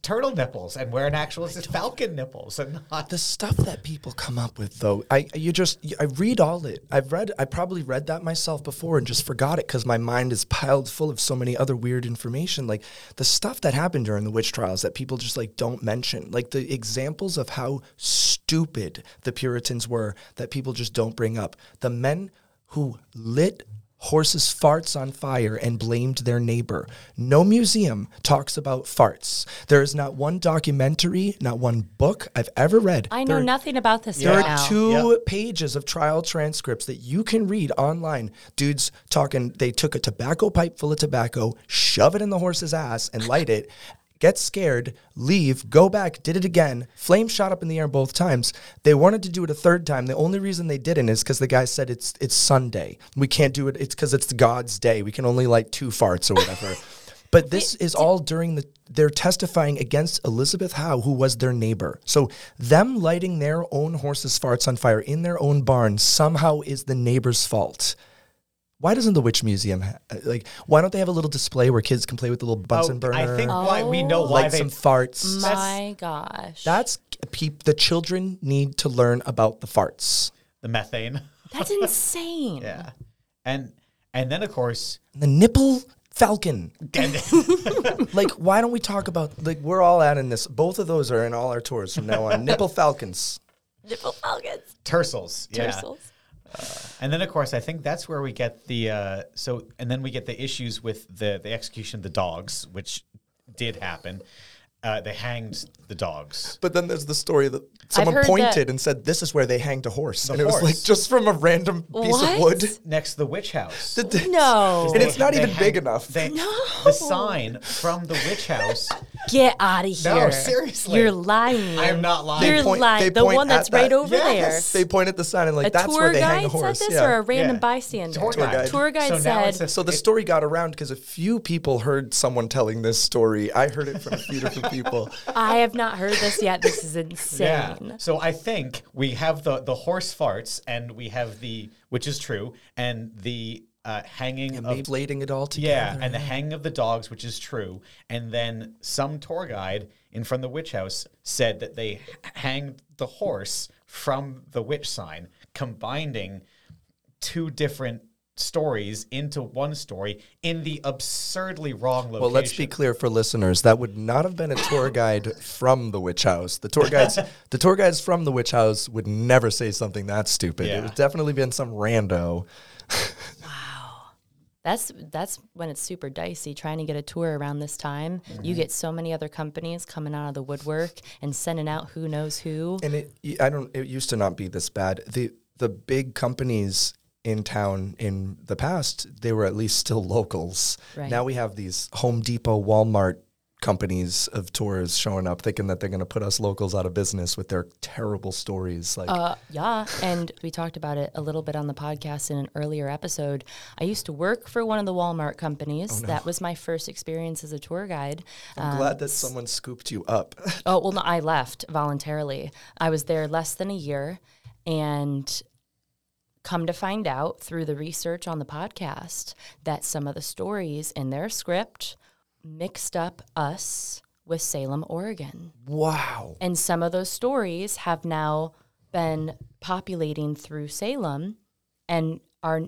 turtle nipples, and we're an oh, actual it's falcon nipples, and not the stuff that people come up with though i you just i read all it. I've read i probably read that myself before and just forgot it because my mind is piled full of so many other weird information. Like the stuff that happened during the witch trials that people just like don't mention. Like the examples of how stupid the puritans were that people just don't bring up. The men who lit horses' farts on fire and blamed their neighbor. No museum talks about farts. There is not one documentary, not one book I've ever read. I know There- nothing about this there right are now. two pages of trial transcripts that you can read online. Dudes talking, they took a tobacco pipe full of tobacco, shove it in the horse's ass, and light it. Get scared, leave, go back, did it again. Flame shot up in the air both times. They wanted to do it a third time. The only reason they didn't is because the guy said it's it's Sunday. We can't do it. It's because it's God's day. We can only light two farts or whatever. But this is all during the they're testifying against Elizabeth Howe, who was their neighbor. So them lighting their own horses' farts on fire in their own barn somehow is the neighbor's fault. Why doesn't the Witch Museum ha- uh, like? Why don't they have a little display where kids can play with the little Bunsen Oh, burner, I think why we know why light they some farts? My gosh. That's peop, the children need to learn about the farts. the methane. That's insane. Yeah, and and then of course, The nipple falcon. Like, why don't we talk about like we're all out in this? Both of those are in all our tours from now on. Nipple falcons. Nipple falcons. tercels. Yeah. And then of course I think that's where we get the uh, so and then we get the issues with the the execution of the dogs, which did happen. Uh, they hanged the dogs. But then there's the story that someone pointed that- and said, "This is where they hanged a horse," The and it was like just from a random piece What? of wood. next to the witch house. No. And it's not They even big enough. they- No. The sign from the witch house. Get out of here! No, seriously. You're lying. I am not lying. You're point- lying. The point one that's at that. right over Yes. They point at the sign and like. A that's where they hang guide a horse. said this yeah. or a random Yeah. bystander? Tour guide. Tour guide So said, a- So the story got around because a few people heard someone telling this story. I heard it from a few different people. I have not heard this yet. This is insane. Yeah. insane. So I think we have the the horse farts, and we have the which is true, and the uh, hanging of Inflating it all together. yeah, and the hanging of the dogs, which is true, and then some tour guide in front of the witch house said that they hanged the horse from the witch sign, combining two different stories into one story in the absurdly wrong location. Well, let's be clear for listeners. That would not have been a tour guide from the witch house. The tour guides, the tour guides from the witch house would never say something that stupid. Yeah. It would definitely been some rando. Wow. That's that's when it's super dicey trying to get a tour around this time. You mm-hmm. get so many other companies coming out of the woodwork and sending out who knows who. And it, I don't. It used to not be this bad. the The big companies in town in the past, they were at least still locals. Right. Now we have these Home Depot, Walmart companies of tours showing up, thinking that they're going to put us locals out of business with their terrible stories. Like, Uh, yeah, and we talked about it a little bit on the podcast in an earlier episode. I used to work for one of the Walmart companies. That was my first experience as a tour guide. I'm glad that someone scooped you up. Oh, well, no, I left voluntarily. I was there less than a year and come to find out through the research on the podcast that some of the stories in their script mixed up us with Salem, Oregon. wow. And some of those stories have now been populating through Salem and are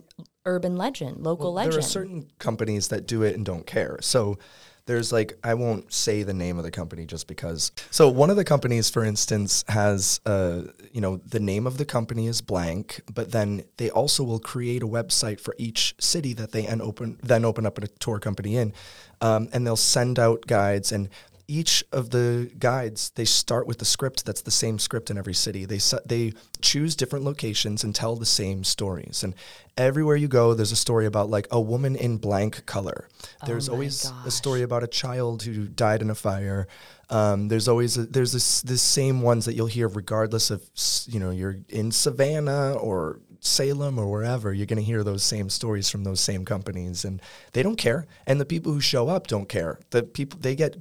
urban legend, local legend. There are certain companies that do it and don't care. So there's like I won't say the name of the company just because. So one of the companies, for instance, has uh, you know the name of the company is blank, but then they also will create a website for each city that they and open then open up a tour company in, um, and they'll send out guides and. Each of the guides, they start with the script that's the same script in every city. They they choose different locations and tell the same stories. And everywhere you go, there's a story about like a woman in blank color. There's my always a story about a child who died in a fire. Um, there's always a, there's this this same ones that you'll hear regardless of you know you're in Savannah or Salem or wherever. You're going to hear those same stories from those same companies, and they don't care. And the people who show up don't care. The people they get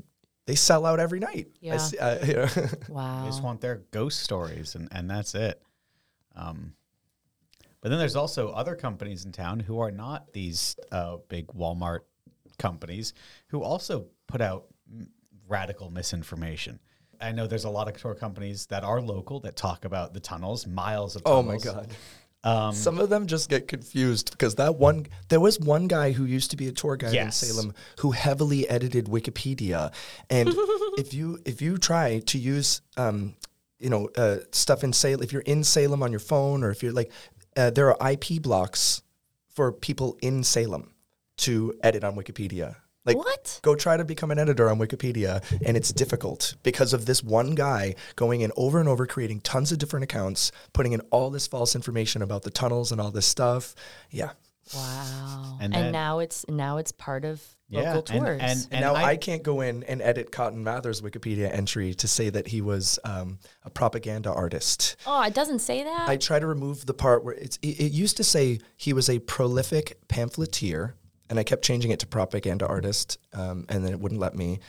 they sell out every night. I Yeah. see- uh, you know. wow. They just want their ghost stories, and, and that's it. Um, but then there's also other companies in town who are not these uh, big Walmart companies who also put out m- radical misinformation. I know there's a lot of tour companies that are local that talk about the tunnels, miles of tunnels. Oh my god. Um, Some of them just get confused because that one there was one guy who used to be a tour guide Yes. in Salem who heavily edited Wikipedia, and if you if you try to use um, you know uh, stuff in Salem, if you're in Salem on your phone or if you're like uh, there are IP blocks for people in Salem to edit on Wikipedia. Like What? go try to become an editor on Wikipedia, and it's difficult because of this one guy going in over and over, creating tons of different accounts, putting in all this false information about the tunnels and all this stuff. Yeah, Wow. And And, then- now it's now it's part of yeah, local and- tours. and, and, now I, can't go in and edit Cotton Mather's Wikipedia entry to say that he was um, a propaganda artist. oh, it doesn't say that. I try to remove the part where it's. It, it used to say he was a prolific pamphleteer, and I kept changing it to propaganda artist, um, and then it wouldn't let me.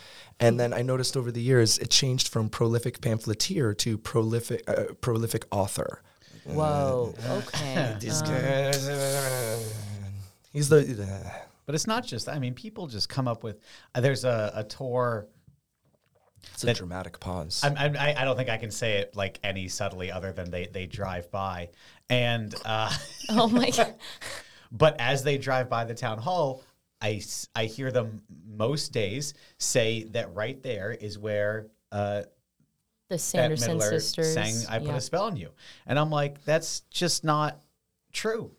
And then I noticed over the years it changed from prolific pamphleteer to prolific uh, prolific author. Whoa. Okay. This Um, guy- He's the. But it's not just. I mean, people just come up with. Uh, there's a, a tour. it's a dramatic pause. I'm, I'm, I I don't think I can say it like any subtly other than they they drive by, and uh, oh my god. but as they drive by the town hall, I, I hear them most days say that right there is where. Uh, The Bette Sanderson sisters sang "I Put yeah. a Spell on You," and I'm like, that's just not true.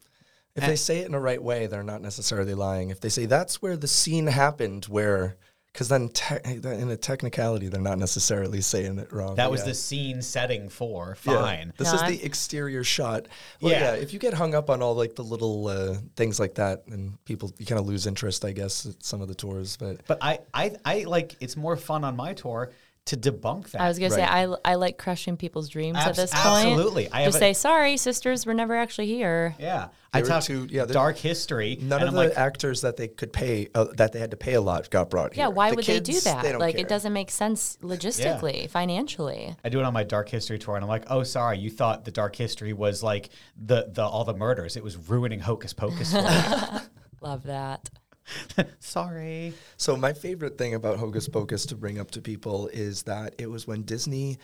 If they say it in the right way, they're not necessarily lying. If they say that's where the scene happened, where Because then, te- in a technicality, they're not necessarily saying it wrong. That was yeah. the scene setting for Yeah. fine. This No, is I'm- the exterior shot. Well, yeah. Yeah. If you get hung up on all like the little uh, things like that, and people you kind of lose interest, I guess, at some of the tours. But But I, I, I like it's more fun on my tour to debunk that. I was gonna say I, I like crushing people's dreams at Abs- this point. absolutely. I have Just a- say sorry, sisters. We're never actually here. yeah, I were talk too- yeah, dark history. none and of I'm the like, actors that they could pay, uh, that they had to pay a lot, got brought Yeah, here. why The would they do kids, that? don't like care. it doesn't make sense logistically, financially. I do it on my dark history tour, and I'm like, oh, sorry, you thought the dark history was like the the all the murders. It was ruining Hocus Pocus. For me. Love that. sorry. So my favorite thing about Hocus Pocus to bring up to people is that it was when Disney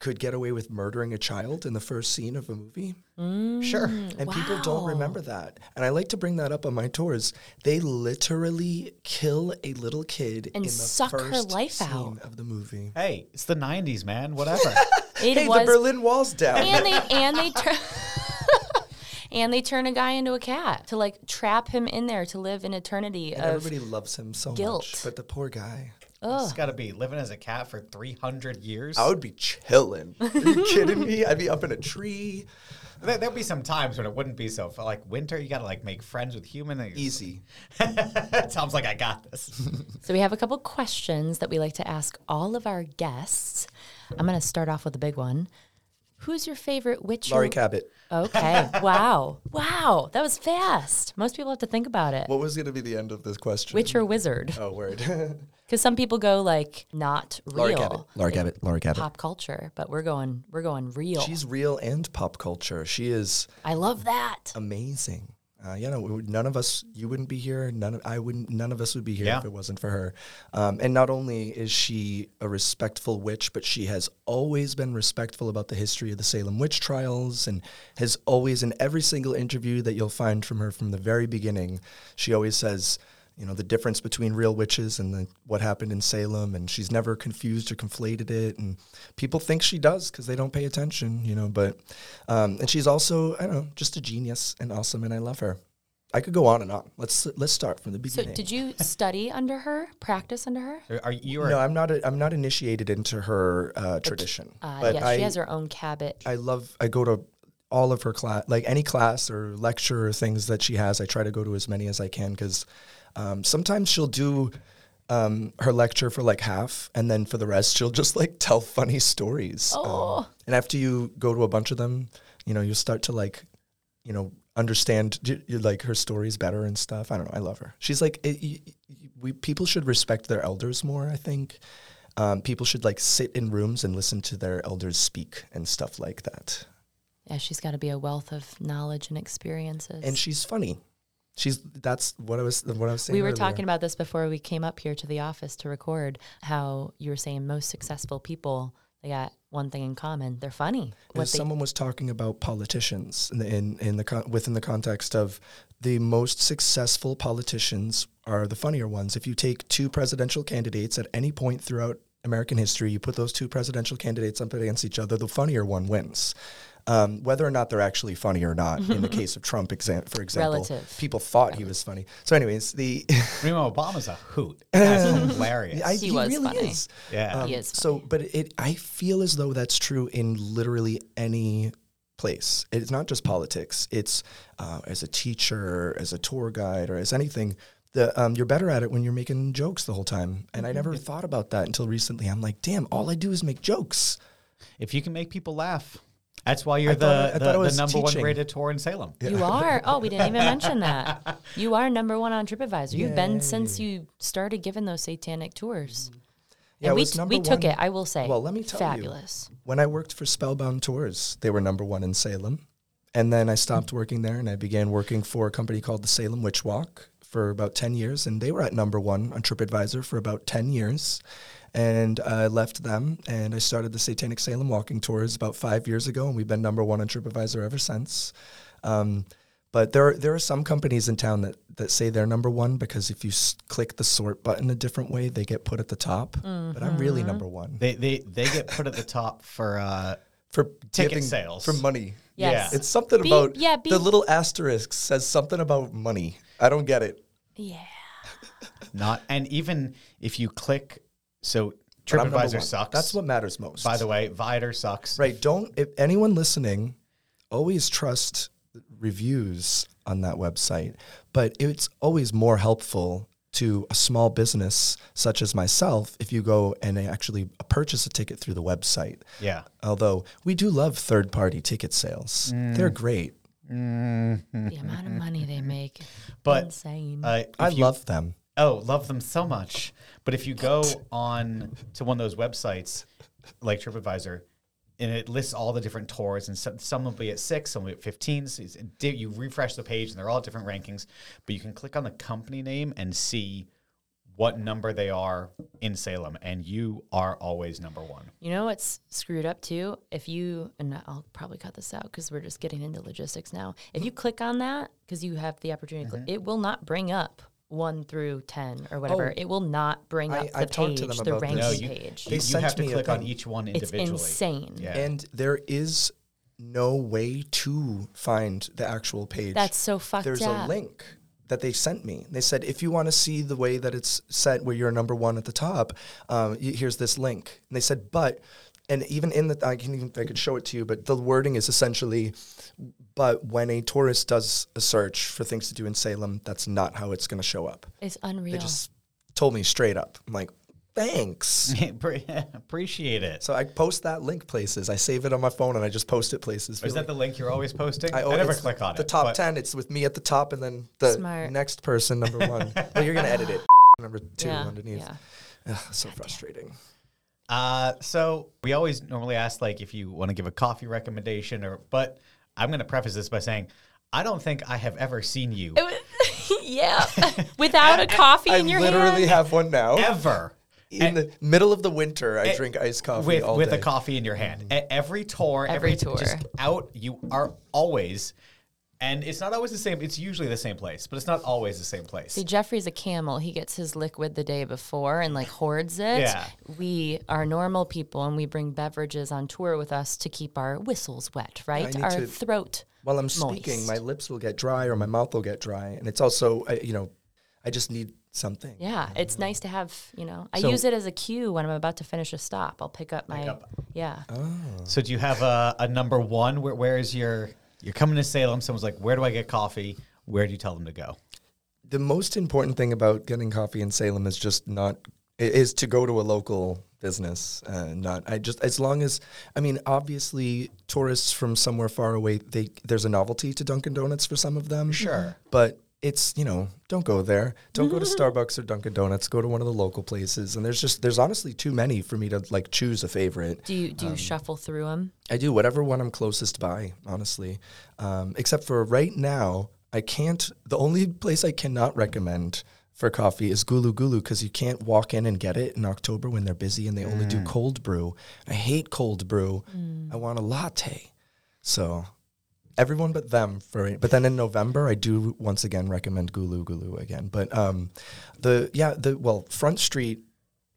could get away with murdering a child in the first scene of a movie. Mm, sure. And people don't remember that. And I like to bring that up on my tours. They literally kill a little kid And in the suck her first life scene out. of the movie. Hey, it's the '90s, man. Whatever. It hey, was the Berlin Wall's down. and they and they turn and they turn a guy into a cat to like trap him in there to live in eternity And of everybody loves him so guilt. much. But the poor guy. it's got to be living as a cat for 300 years. I would be chilling. Are you kidding me? I'd be up in a tree. There, there'd be some times when it wouldn't be so. For like winter, you got to like make friends with human. Easy. It sounds like I got this. So we have a couple questions that we like to ask all of our guests. I'm going to start off with a big one. Who's your favorite witch? Laurie Cabot. Okay. wow. Wow. That was fast. Most people have to think about it. What was going to be the end of this question? Witch or wizard? Oh, word. Because some people go like not Laurie real. Cabot. Laurie Cabot. Laurie Cabot. Pop culture, but we're going we're going real. She's real and pop culture. She is I love that. amazing. Uh, you know, none of us, you wouldn't be here. None of I wouldn't. None of us would be here Yeah. if it wasn't for her. Um, and not only is she a respectful witch, but she has always been respectful about the history of the Salem witch trials, and has always, in every single interview that you'll find from her from the very beginning, she always says. You know the difference between real witches and the, what happened in Salem, and she's never confused or conflated it. And people think she does because they don't pay attention, you know. But um, and she's also I don't know just a genius and awesome, and I love her. I could go on and on. Let's let's start from the beginning. So did you study under her? Practice under her? Are you are no, I'm not. A, I'm not initiated into her uh, tradition, Uh, but yes, I she has her own Cabot. I love. I go to all of her class, like any class or lecture or things that she has. I try to go to as many as I can because um, sometimes she'll do um, her lecture for like half, and then for the rest, she'll just like tell funny stories. Um, Oh. and after you go to a bunch of them, you know, you start to like, you know, understand like her stories better and stuff. I don't know. I love her. She's like, it, we people should respect their elders more. I think um, people should like sit in rooms and listen to their elders speak and stuff like that. Yeah, she's got to be a wealth of knowledge and experiences. And she's funny. She's that's what I was what I was saying. we were earlier. talking about this before we came up here to the office to record. How you were saying most successful people they got one thing in common: they're funny. Because someone was talking about politicians in the, in, in the con- within the context of the most successful politicians are the funnier ones. If you take two presidential candidates at any point throughout American history, you put those two presidential candidates up against each other, the funnier one wins. Um, whether or not they're actually funny or not, in the case of Trump, exa- for example, Relative. people thought he was funny. So, anyways, the Primo Obama's a hoot. That's hilarious. I, He he, was really funny. is. yeah. He is So, but it, I feel as though that's true in literally any place. It's not just politics. It's uh, as a teacher, as a tour guide, or as anything. The, um, you're better at it when you're making jokes the whole time. And I never thought about that until recently. I'm like, damn, all I do is make jokes. if you can make people laugh, that's why you're I the, thought- I the, the was number one rated tour in Salem. You are. Oh, we didn't even mention that. You are number one on TripAdvisor. You've been since you started giving those satanic tours. Mm. Yeah, and we, t- number we took it, I will say. Well, let me tell you. Fabulous. When I worked for Spellbound Tours, they were number one in Salem. And then I stopped working there and I began working for a company called the Salem Witch Walk for about 10 years. And they were at number one on TripAdvisor for about 10 years. And I left them and I started the Satanic Salem Walking Tours about five years ago. And we've been number one on TripAdvisor ever since. Um, but there are, there are some companies in town that, that say they're number one because if you s- click the sort button a different way, they get put at the top. But I'm really number one They, they they get put at the top for uh, for Ticket giving- sales. for money. Yes. It's something Be- about yeah, be- the little asterisk says something about money. I don't get it. Yeah. not and even if you click so But I'm number TripAdvisor sucks. That's what matters most. by the way, Viator sucks. Right. Don't, if anyone listening, always trust reviews on that website. But it's always more helpful to a small business such as myself if you go and actually purchase a ticket through the website. Yeah. Although we do love third party ticket sales, Mm. they're great. the amount of money they make, But, insane. Uh, I you- love them. Oh, love them so much. But if you go on to one of those websites like TripAdvisor, and it lists all the different tours, and some, some will be at six, some will be at 15. So you refresh the page, and they're all different rankings. But you can click on the company name and see what number they are in Salem, and you are always number one. You know what's screwed up too? If you, and I'll probably cut this out because we're just getting into logistics now. If you click on that, because you have the opportunity, to click, Mm-hmm. it will not bring up one through 10 or whatever. Oh, it will not bring I- up the I've talked to page, them the about this. ranking No, you, page. you, They you sent have to me a click on each one individually. It's individually. insane. Yeah. And there is no way to find the actual page. That's so fucked There's up. a link that they sent me. They said, if you want to see the way that it's set where you're number one at the top, um, here's this link. And they said, but, and even in the, I can even, I could show it to you, but the wording is essentially, but when a tourist does a search for things to do in Salem, that's not how it's going to show up. It's unreal. They just told me straight up. I'm like, thanks. Appreciate it. So I post that link places. I save it on my phone and I just post it places. Is Feel that the link you're always posting? I, oh, never click on the it. The top but- 10 it's with me at the top and then the Smart. next person number one well you're gonna edit it number two yeah, underneath yeah. Ugh, so frustrating Uh, so we always normally ask like if you want to give a coffee recommendation or, but I'm going to preface this by saying I don't think I have ever seen you yeah. Without a coffee i in your hand. I literally hand. have one now ever in the middle of the winter i eh, drink iced coffee with all with day. a coffee in your hand. At mm-hmm. every tour, Every every, tour. just out you are always, and it's not always the same. It's usually the same place, but it's not always the same place. See, Jeffrey's a camel. He gets his liquid the day before and like hoards it. Yeah. We are normal people and we bring beverages on tour with us to keep our whistles wet, right? Our to- throat. while i'm speaking moist. my lips will get dry or my mouth will get dry and it's also I, you know i just need something Yeah, it's nice to have, you know, I So- use it as a cue when I'm about to finish a stop. I'll pick up my, up. yeah. Oh. So do you have a, a number one? Where where is your? You're coming to Salem. Someone's like, where do I get coffee? Where do you tell them to go? the most important thing about getting coffee in Salem is just not is to go to a local business and not I just as long as I mean obviously tourists from somewhere far away they there's a novelty to Dunkin Donuts for some of them Sure. but it's you know don't go there don't go to Starbucks or Dunkin Donuts go to one of the local places and there's just there's honestly too many for me to like choose a favorite Do you do Um, you shuffle through them? I do whatever one I'm closest by, honestly. Um, except for right now, I can't. The only place I cannot recommend for coffee is Gulu Gulu because you can't walk in and get it in October when they're busy and they only do cold brew. I hate cold brew. I want a latte. So everyone but them for but then in November I do once again recommend Gulu Gulu again. But um the yeah, the well, Front Street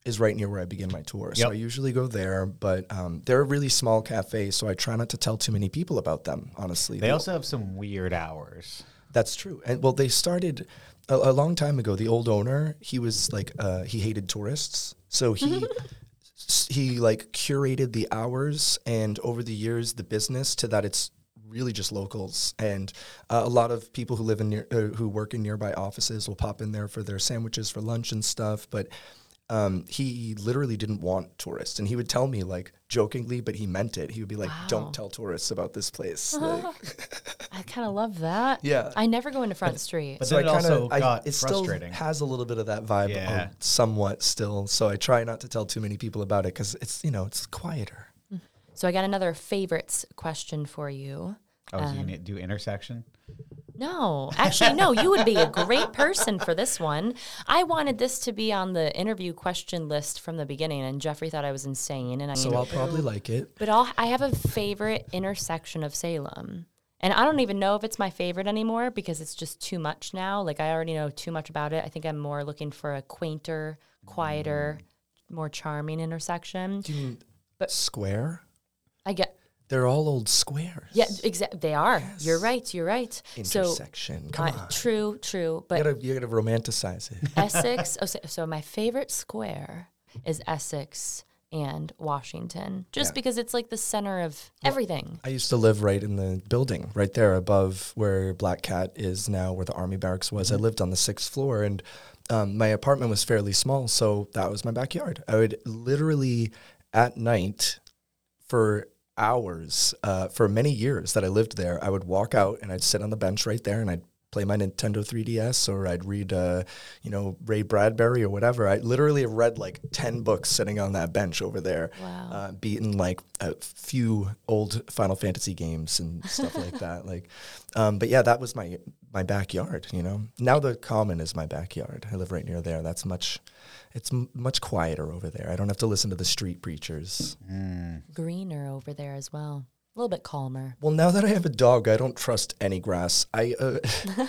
is right near where I begin my tour. So Yep. I usually go there, but um, they're a really small cafe, so I try not to tell too many people about them, honestly. They The- also have some weird hours. that's true. And well, they started a, a long time ago. The old owner, he was like, uh, he hated tourists, so he he like curated the hours and over the years the business to that it's really just locals and uh, a lot of people who live in near uh, who work in nearby offices will pop in there for their sandwiches for lunch and stuff but um, he literally didn't want tourists and he would tell me like jokingly but he meant it he would be like Wow. don't tell tourists about this place like, I kind of love that. Yeah. I never go into Front Street. But so then I it kind also of got it frustrating. still has a little bit of that vibe Yeah. somewhat still so i try not to tell too many people about it because it's you know it's quieter So I got another favorites question for you. Oh, so Um, you need to do intersection? No, actually, no. You would be a great person for this one. I wanted this to be on the interview question list from the beginning, and Jeffrey thought I was insane. And I, so i'll probably like it but I'll, I have a favorite intersection of Salem, and I don't even know if it's my favorite anymore because it's just too much now. Like I already know too much about it. I think I'm more looking for a quainter, quieter, more charming intersection. do you mean But- square I get They're all old squares. Yeah, exactly. They are. You're right. You're right. So, Intersection. Come I- on. true, true. But You gotta, you gotta romanticize it. Essex. Oh, so, so my favorite square is Essex and Washington, just Yeah. because it's like the center of everything. I used to live right in the building, right there above where Black Cat is now, where the army barracks was. I lived on the sixth floor, and um, my apartment was fairly small, so that was my backyard. I would literally at night for hours, uh, for many years that I lived there, I would walk out and I'd sit on the bench right there, and I'd play my Nintendo 3DS or I'd read, uh, you know, Ray Bradbury or whatever. I literally have read like 10 books sitting on that bench over there, Wow. uh, beaten like a few old Final Fantasy games and stuff like that. Like, um, but yeah, that was my, my backyard, you know, now the common is my backyard. I live right near there. That's much, it's m- much quieter over there. I don't have to listen to the street preachers. Greener over there as well. A little bit calmer. Well, now that I have a dog, I don't trust any grass. I, uh,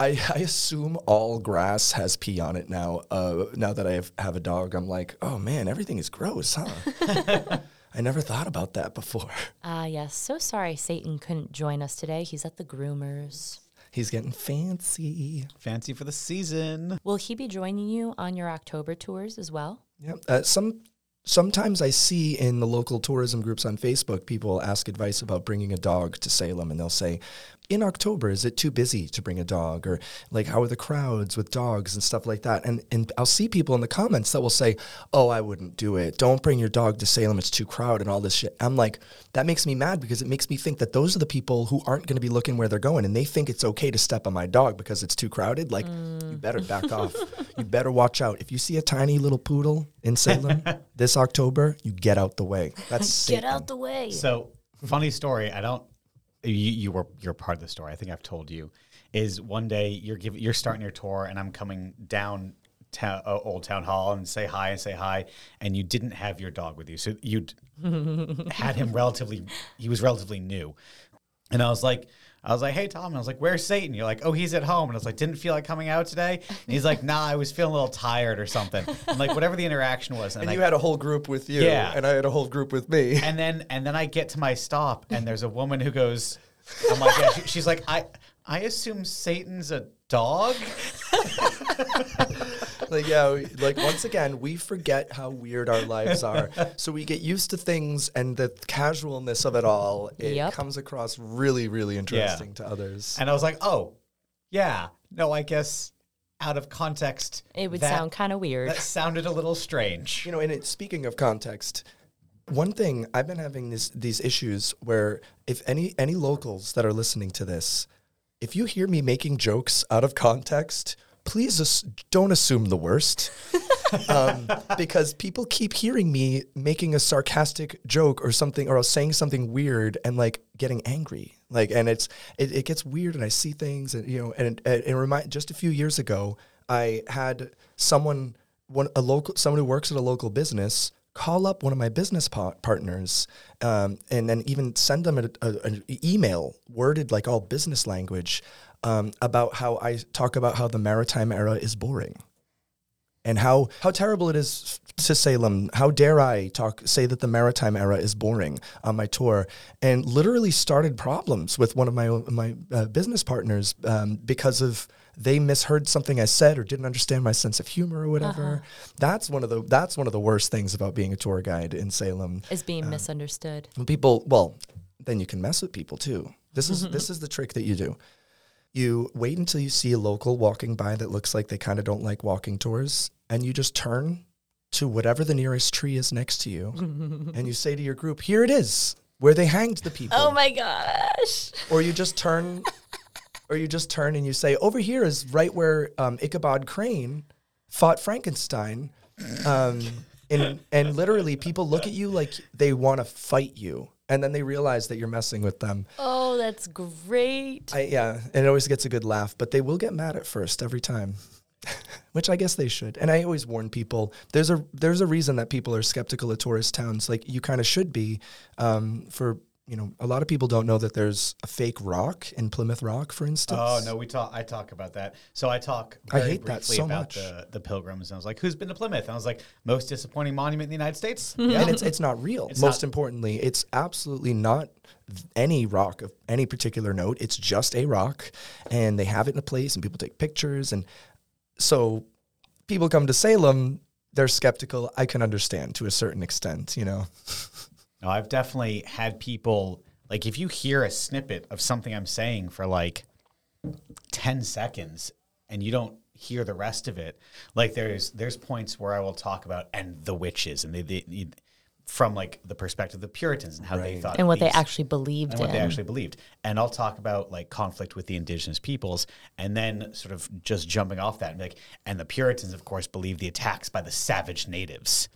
I, I assume all grass has pee on it now. Uh, now that I have, have a dog, I'm like, oh man, everything is gross, huh? I never thought about that before. Ah, yes. So sorry Satan couldn't join us today. He's at the groomers. He's getting fancy. Fancy for the season. Will he be joining you on your October tours as well? Yeah. Uh, some sometimes I see in the local tourism groups on Facebook, people ask advice about bringing a dog to Salem, and they'll say, "In October, is it too busy to bring a dog?" Or like, "How are the crowds with dogs and stuff like that?" And and I'll see people in the comments that will say, "Oh, I wouldn't do it. Don't bring your dog to Salem. It's too crowded and all this shit." I'm like, that makes me mad because it makes me think that those are the people who aren't going to be looking where they're going, and they think it's okay to step on my dog because it's too crowded. Like, mm. you better back off. You better watch out. If you see a tiny little poodle in Salem this October, you get out the way. That's Get Satan. out the way. So funny story. I don't. You, you were you're part of the story. I think I've told you. Is one day you're giving you're starting your tour and I'm coming down town uh, Old Town Hall and say hi and say hi and you didn't have your dog with you. So you had him relatively. He was relatively new, and I was like. I was like, "Hey Tom," and I was like, "Where's Satan?" You're like, "Oh, he's at home." And I was like, "Didn't feel like coming out today." And he's like, "Nah, I was feeling a little tired or something." And like whatever the interaction was, and, And I, you had a whole group with you, Yeah. and I had a whole group with me. and then and then I get to my stop, and there's a woman who goes, "I'm like, yeah." She, she's like, "I I assume Satan's a dog." like yeah, we- like once again, we forget how weird our lives are. So we get used to things, and the casualness of it all, it Yep. comes across really, really interesting to others. And I was like, "Oh, yeah, no, I guess out of context, it would that- sound kind of weird. that sounded a little strange." You know, and it, speaking of context, one thing I've been having this, these issues where if any any locals that are listening to this, if you hear me making jokes out of context, please as- don't assume the worst. um, because people keep hearing me making a sarcastic joke or something or saying something weird and like getting angry like and it's it, it gets weird and i see things and you know and, and, remind just a few years ago i had someone one a local someone who works at a local business call up one of my business pa- partners um, and then even send them an email worded like all business language um, about how i talk about how the maritime era is boring and how how terrible it is to Salem. How dare I talk say that the maritime era is boring on my tour, and literally started problems with one of my my uh, business partners um, because of they misheard something I said or didn't understand my sense of humor or whatever. That's one of the that's one of the worst things about being a tour guide in Salem. is being misunderstood. People, well, then you can mess with people too. This is this is the trick that you do. You wait until you see a local walking by that looks like they kind of don't like walking tours, and you just turn to whatever the nearest tree is next to you, and you say to your group, "Here it is, where they hanged the people." Oh my gosh. or you just turn, or you just turn and you say, "Over here is right where um, Ichabod Crane fought Frankenstein," um, and and literally people look at you like they want to fight you, and then they realize that you're messing with them. Oh, that's great. I, yeah, and it always gets a good laugh, but they will get mad at first every time. Which I guess they should. And I always warn people there's a there's a reason that people are skeptical of tourist towns. Like you kind of should be um, for you know, a lot of people don't know that there's a fake rock in Plymouth Rock, for instance. Oh no, we talk. I talk about that. So I talk. I Very hate that briefly so about much. the the pilgrims. And I was like, "Who's been to Plymouth?" And I was like, "Most disappointing monument in the United States." Yeah, and it's it's not real. It's Most not- importantly, it's absolutely not any rock of any particular note. It's just a rock, and they have it in a place, and people take pictures, and so people come to Salem. They're skeptical. I can understand to a certain extent, you know. No, I've definitely had people like if you hear a snippet of something I'm saying for like 10 seconds and you don't hear the rest of it, like there's there's points where I will talk about and the witches and they, they from like the perspective of the Puritans and how they thought and what they actually believed and what they actually believed. And I'll talk about like conflict with the indigenous peoples and then sort of just jumping off that and be like, and the Puritans, of course, believed the attacks by the savage natives.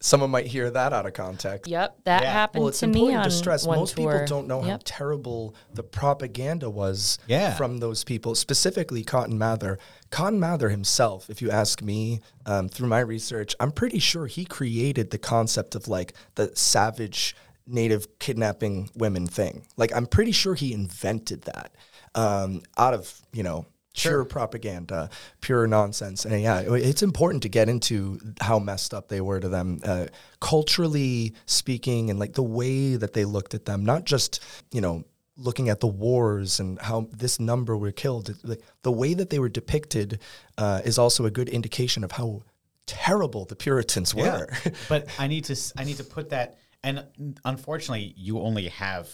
Someone might hear that out of context. Yep, that Yeah. happened Well, it's to me important on to stress one most tour. people don't know how terrible the propaganda was Yeah. from those people, specifically Cotton Mather. Cotton Mather himself, if you ask me, um, through my research, I'm pretty sure he created the concept of like the savage native kidnapping women thing. Like, I'm pretty sure he invented that um, out of, you know, pure propaganda, pure nonsense. And yeah, it's important to get into how messed up they were to them, uh, culturally speaking, and like the way that they looked at them, not just, you know, looking at the wars and how this number were killed. Like, the way that they were depicted uh, is also a good indication of how terrible the Puritans were. but I need to I need to put that and unfortunately you only have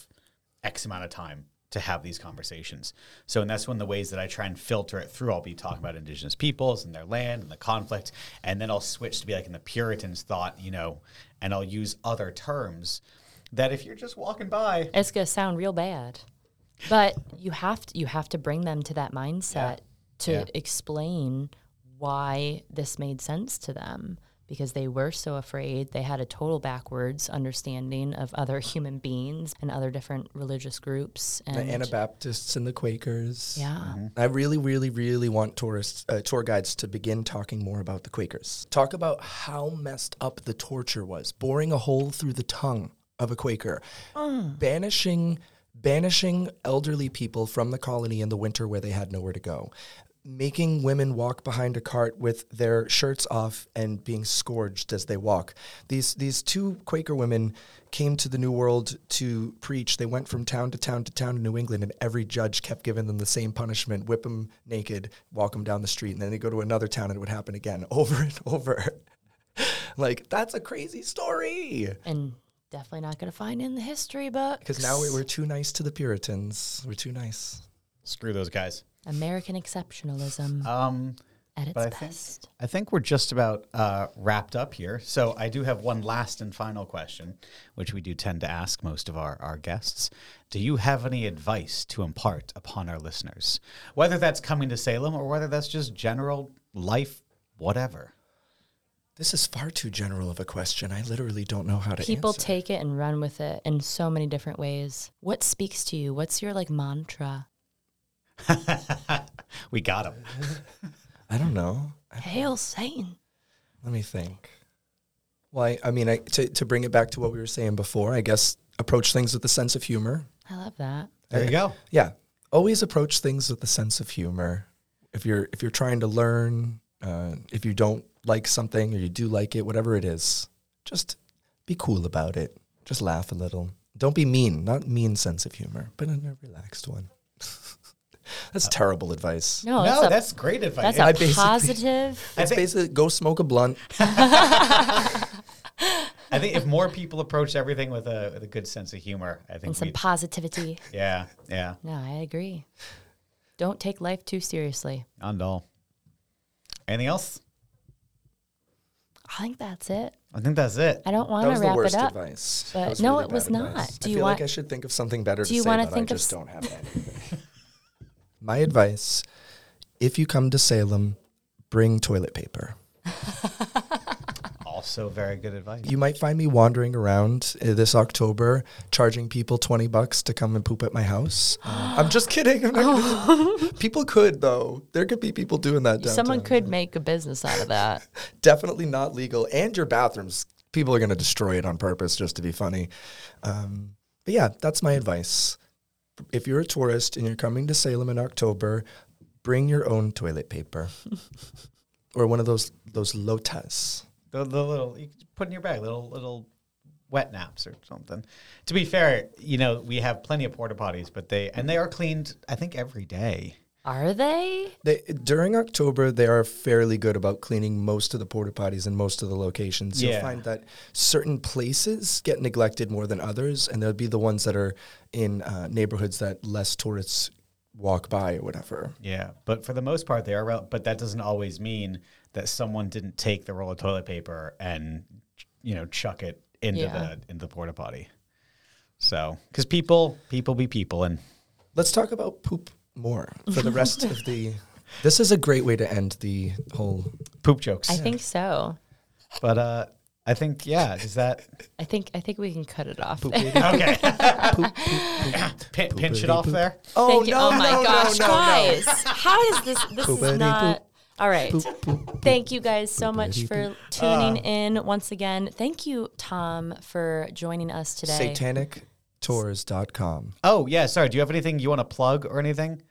X amount of time to have these conversations. So and that's one of the ways that I try and filter it through. I'll be talking about indigenous peoples and their land and the conflict, and then I'll switch to be like in the Puritans thought, you know, and I'll use other terms that if you're just walking by, It's gonna sound real bad, but you have to you have to bring them to that mindset to Yeah. explain why this made sense to them because they were so afraid. They had a total backwards understanding of other human beings and other different religious groups. And the Anabaptists and the Quakers. yeah, I really, really, really want tourists, uh, tour guides to begin talking more about the Quakers. Talk about how messed up the torture was, boring a hole through the tongue of a Quaker, banishing, banishing elderly people from the colony in the winter where they had nowhere to go, making women walk behind a cart with their shirts off and being scourged as they walk. These these two Quaker women came to the New World to preach. They went from town to town to town in New England, and every judge kept giving them the same punishment: whip them naked, walk them down the street, and then they go to another town, and it would happen again, over and over. like that's a crazy story. and definitely not gonna find in the history book Because now we- we're too nice to the Puritans. We're too nice. screw those guys. American exceptionalism Um, at its but I think- best. I think we're just about uh, wrapped up here. So I do have one last and final question, which we do tend to ask most of our, our guests. Do you have any advice to impart upon our listeners? Whether that's coming to Salem or whether that's just general life, whatever. This is far too general of a question. I literally don't know how to People answer. take it and run with it in so many different ways. What speaks to you? What's your like mantra? we got him. I don't know. Hail Satan. Let me think. Well, I, I mean, I, to, to bring it back to what we were saying before, I guess approach things with a sense of humor. I love that. There you go. Yeah, always approach things with a sense of humor. If you're if you're trying to learn, uh, if you don't like something or you do like it, whatever it is, just be cool about it. Just laugh a little. Don't be mean. Not mean sense of humor, but in a relaxed one. That's terrible advice. No, no, that's, a, that's great advice. that's I a basically- positive. I It's think- basically go smoke a blunt. I think if more people approach everything with a, with a good sense of humor, I think and some positivity. yeah, yeah, No, I agree. Don't take life too seriously. on all. Anything else? I think that's it. I think that's it. I don't want was to the wrap worst it up. advice. but That was no, really it was bad not. advice. Do I you feel want- like I should think of something better Do to you say, wanna but I think of just s- don't have anything. My advice: if you come to Salem, bring toilet paper. Also, very good advice. You might find me wandering around uh, this October, charging people twenty bucks to come and poop at my house. I'm just kidding. I'm not gonna- people could though. There could be people doing that. Someone could make a business out of that. definitely not legal. And your bathrooms, people are going to destroy it on purpose just to be funny. Um, but yeah, that's my advice. If you're a tourist and you're coming to Salem in October, bring your own toilet paper or one of those those lotas. The, the little you put in your bag, little little wet naps or something. To be fair, you know we have plenty of porta potties, but they and they are cleaned. I think every day. Are they? They, during October, they are fairly good about cleaning most of the porta potties in most of the locations. You'll find that certain places get neglected more than others, and they'll be the ones that are in uh, neighborhoods that less tourists walk by or whatever. Yeah, but for the most part, they are. Rel- but that doesn't always mean that someone didn't take the roll of toilet paper and you know chuck it into Yeah. the into the porta potty. So, because people people be people, and Let's talk about poop more for the rest of the. This is a great way to end the whole. poop jokes. I think so. but uh, I think yeah. Is that I think I think we can cut it off. Poop okay? poop, poop, poop. Pin, pinch it off there. Oh Thank you. no! oh my no, gosh, no, no, no. guys. How is this? This is not. poop. All right. Poop, poop, poop. Thank you guys so much for tuning in once again. Thank you, Tom, for joining us today. SatanicTours.com. Oh yeah. Sorry. Do you have anything you want to plug or anything?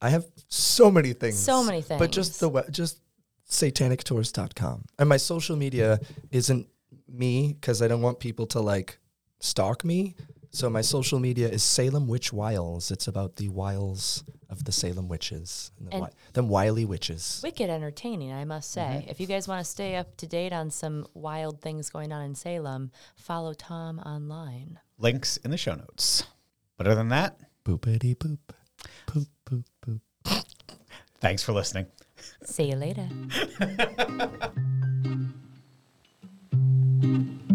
I have so many things. So many things. But just things. the we- just satanictours.com. And my social media isn't me because I don't want people to like stalk me. So my social media is Salem Witch Wiles. It's about the wiles of the Salem witches, and the And- wi- them wily witches. Wicked entertaining, I must say. Mm-hmm. If you guys want to stay up to date on some wild things going on in Salem, follow Tom online. Links in the show notes. But other than that, Poopity poop, poop poop poop. thanks for listening. See you later.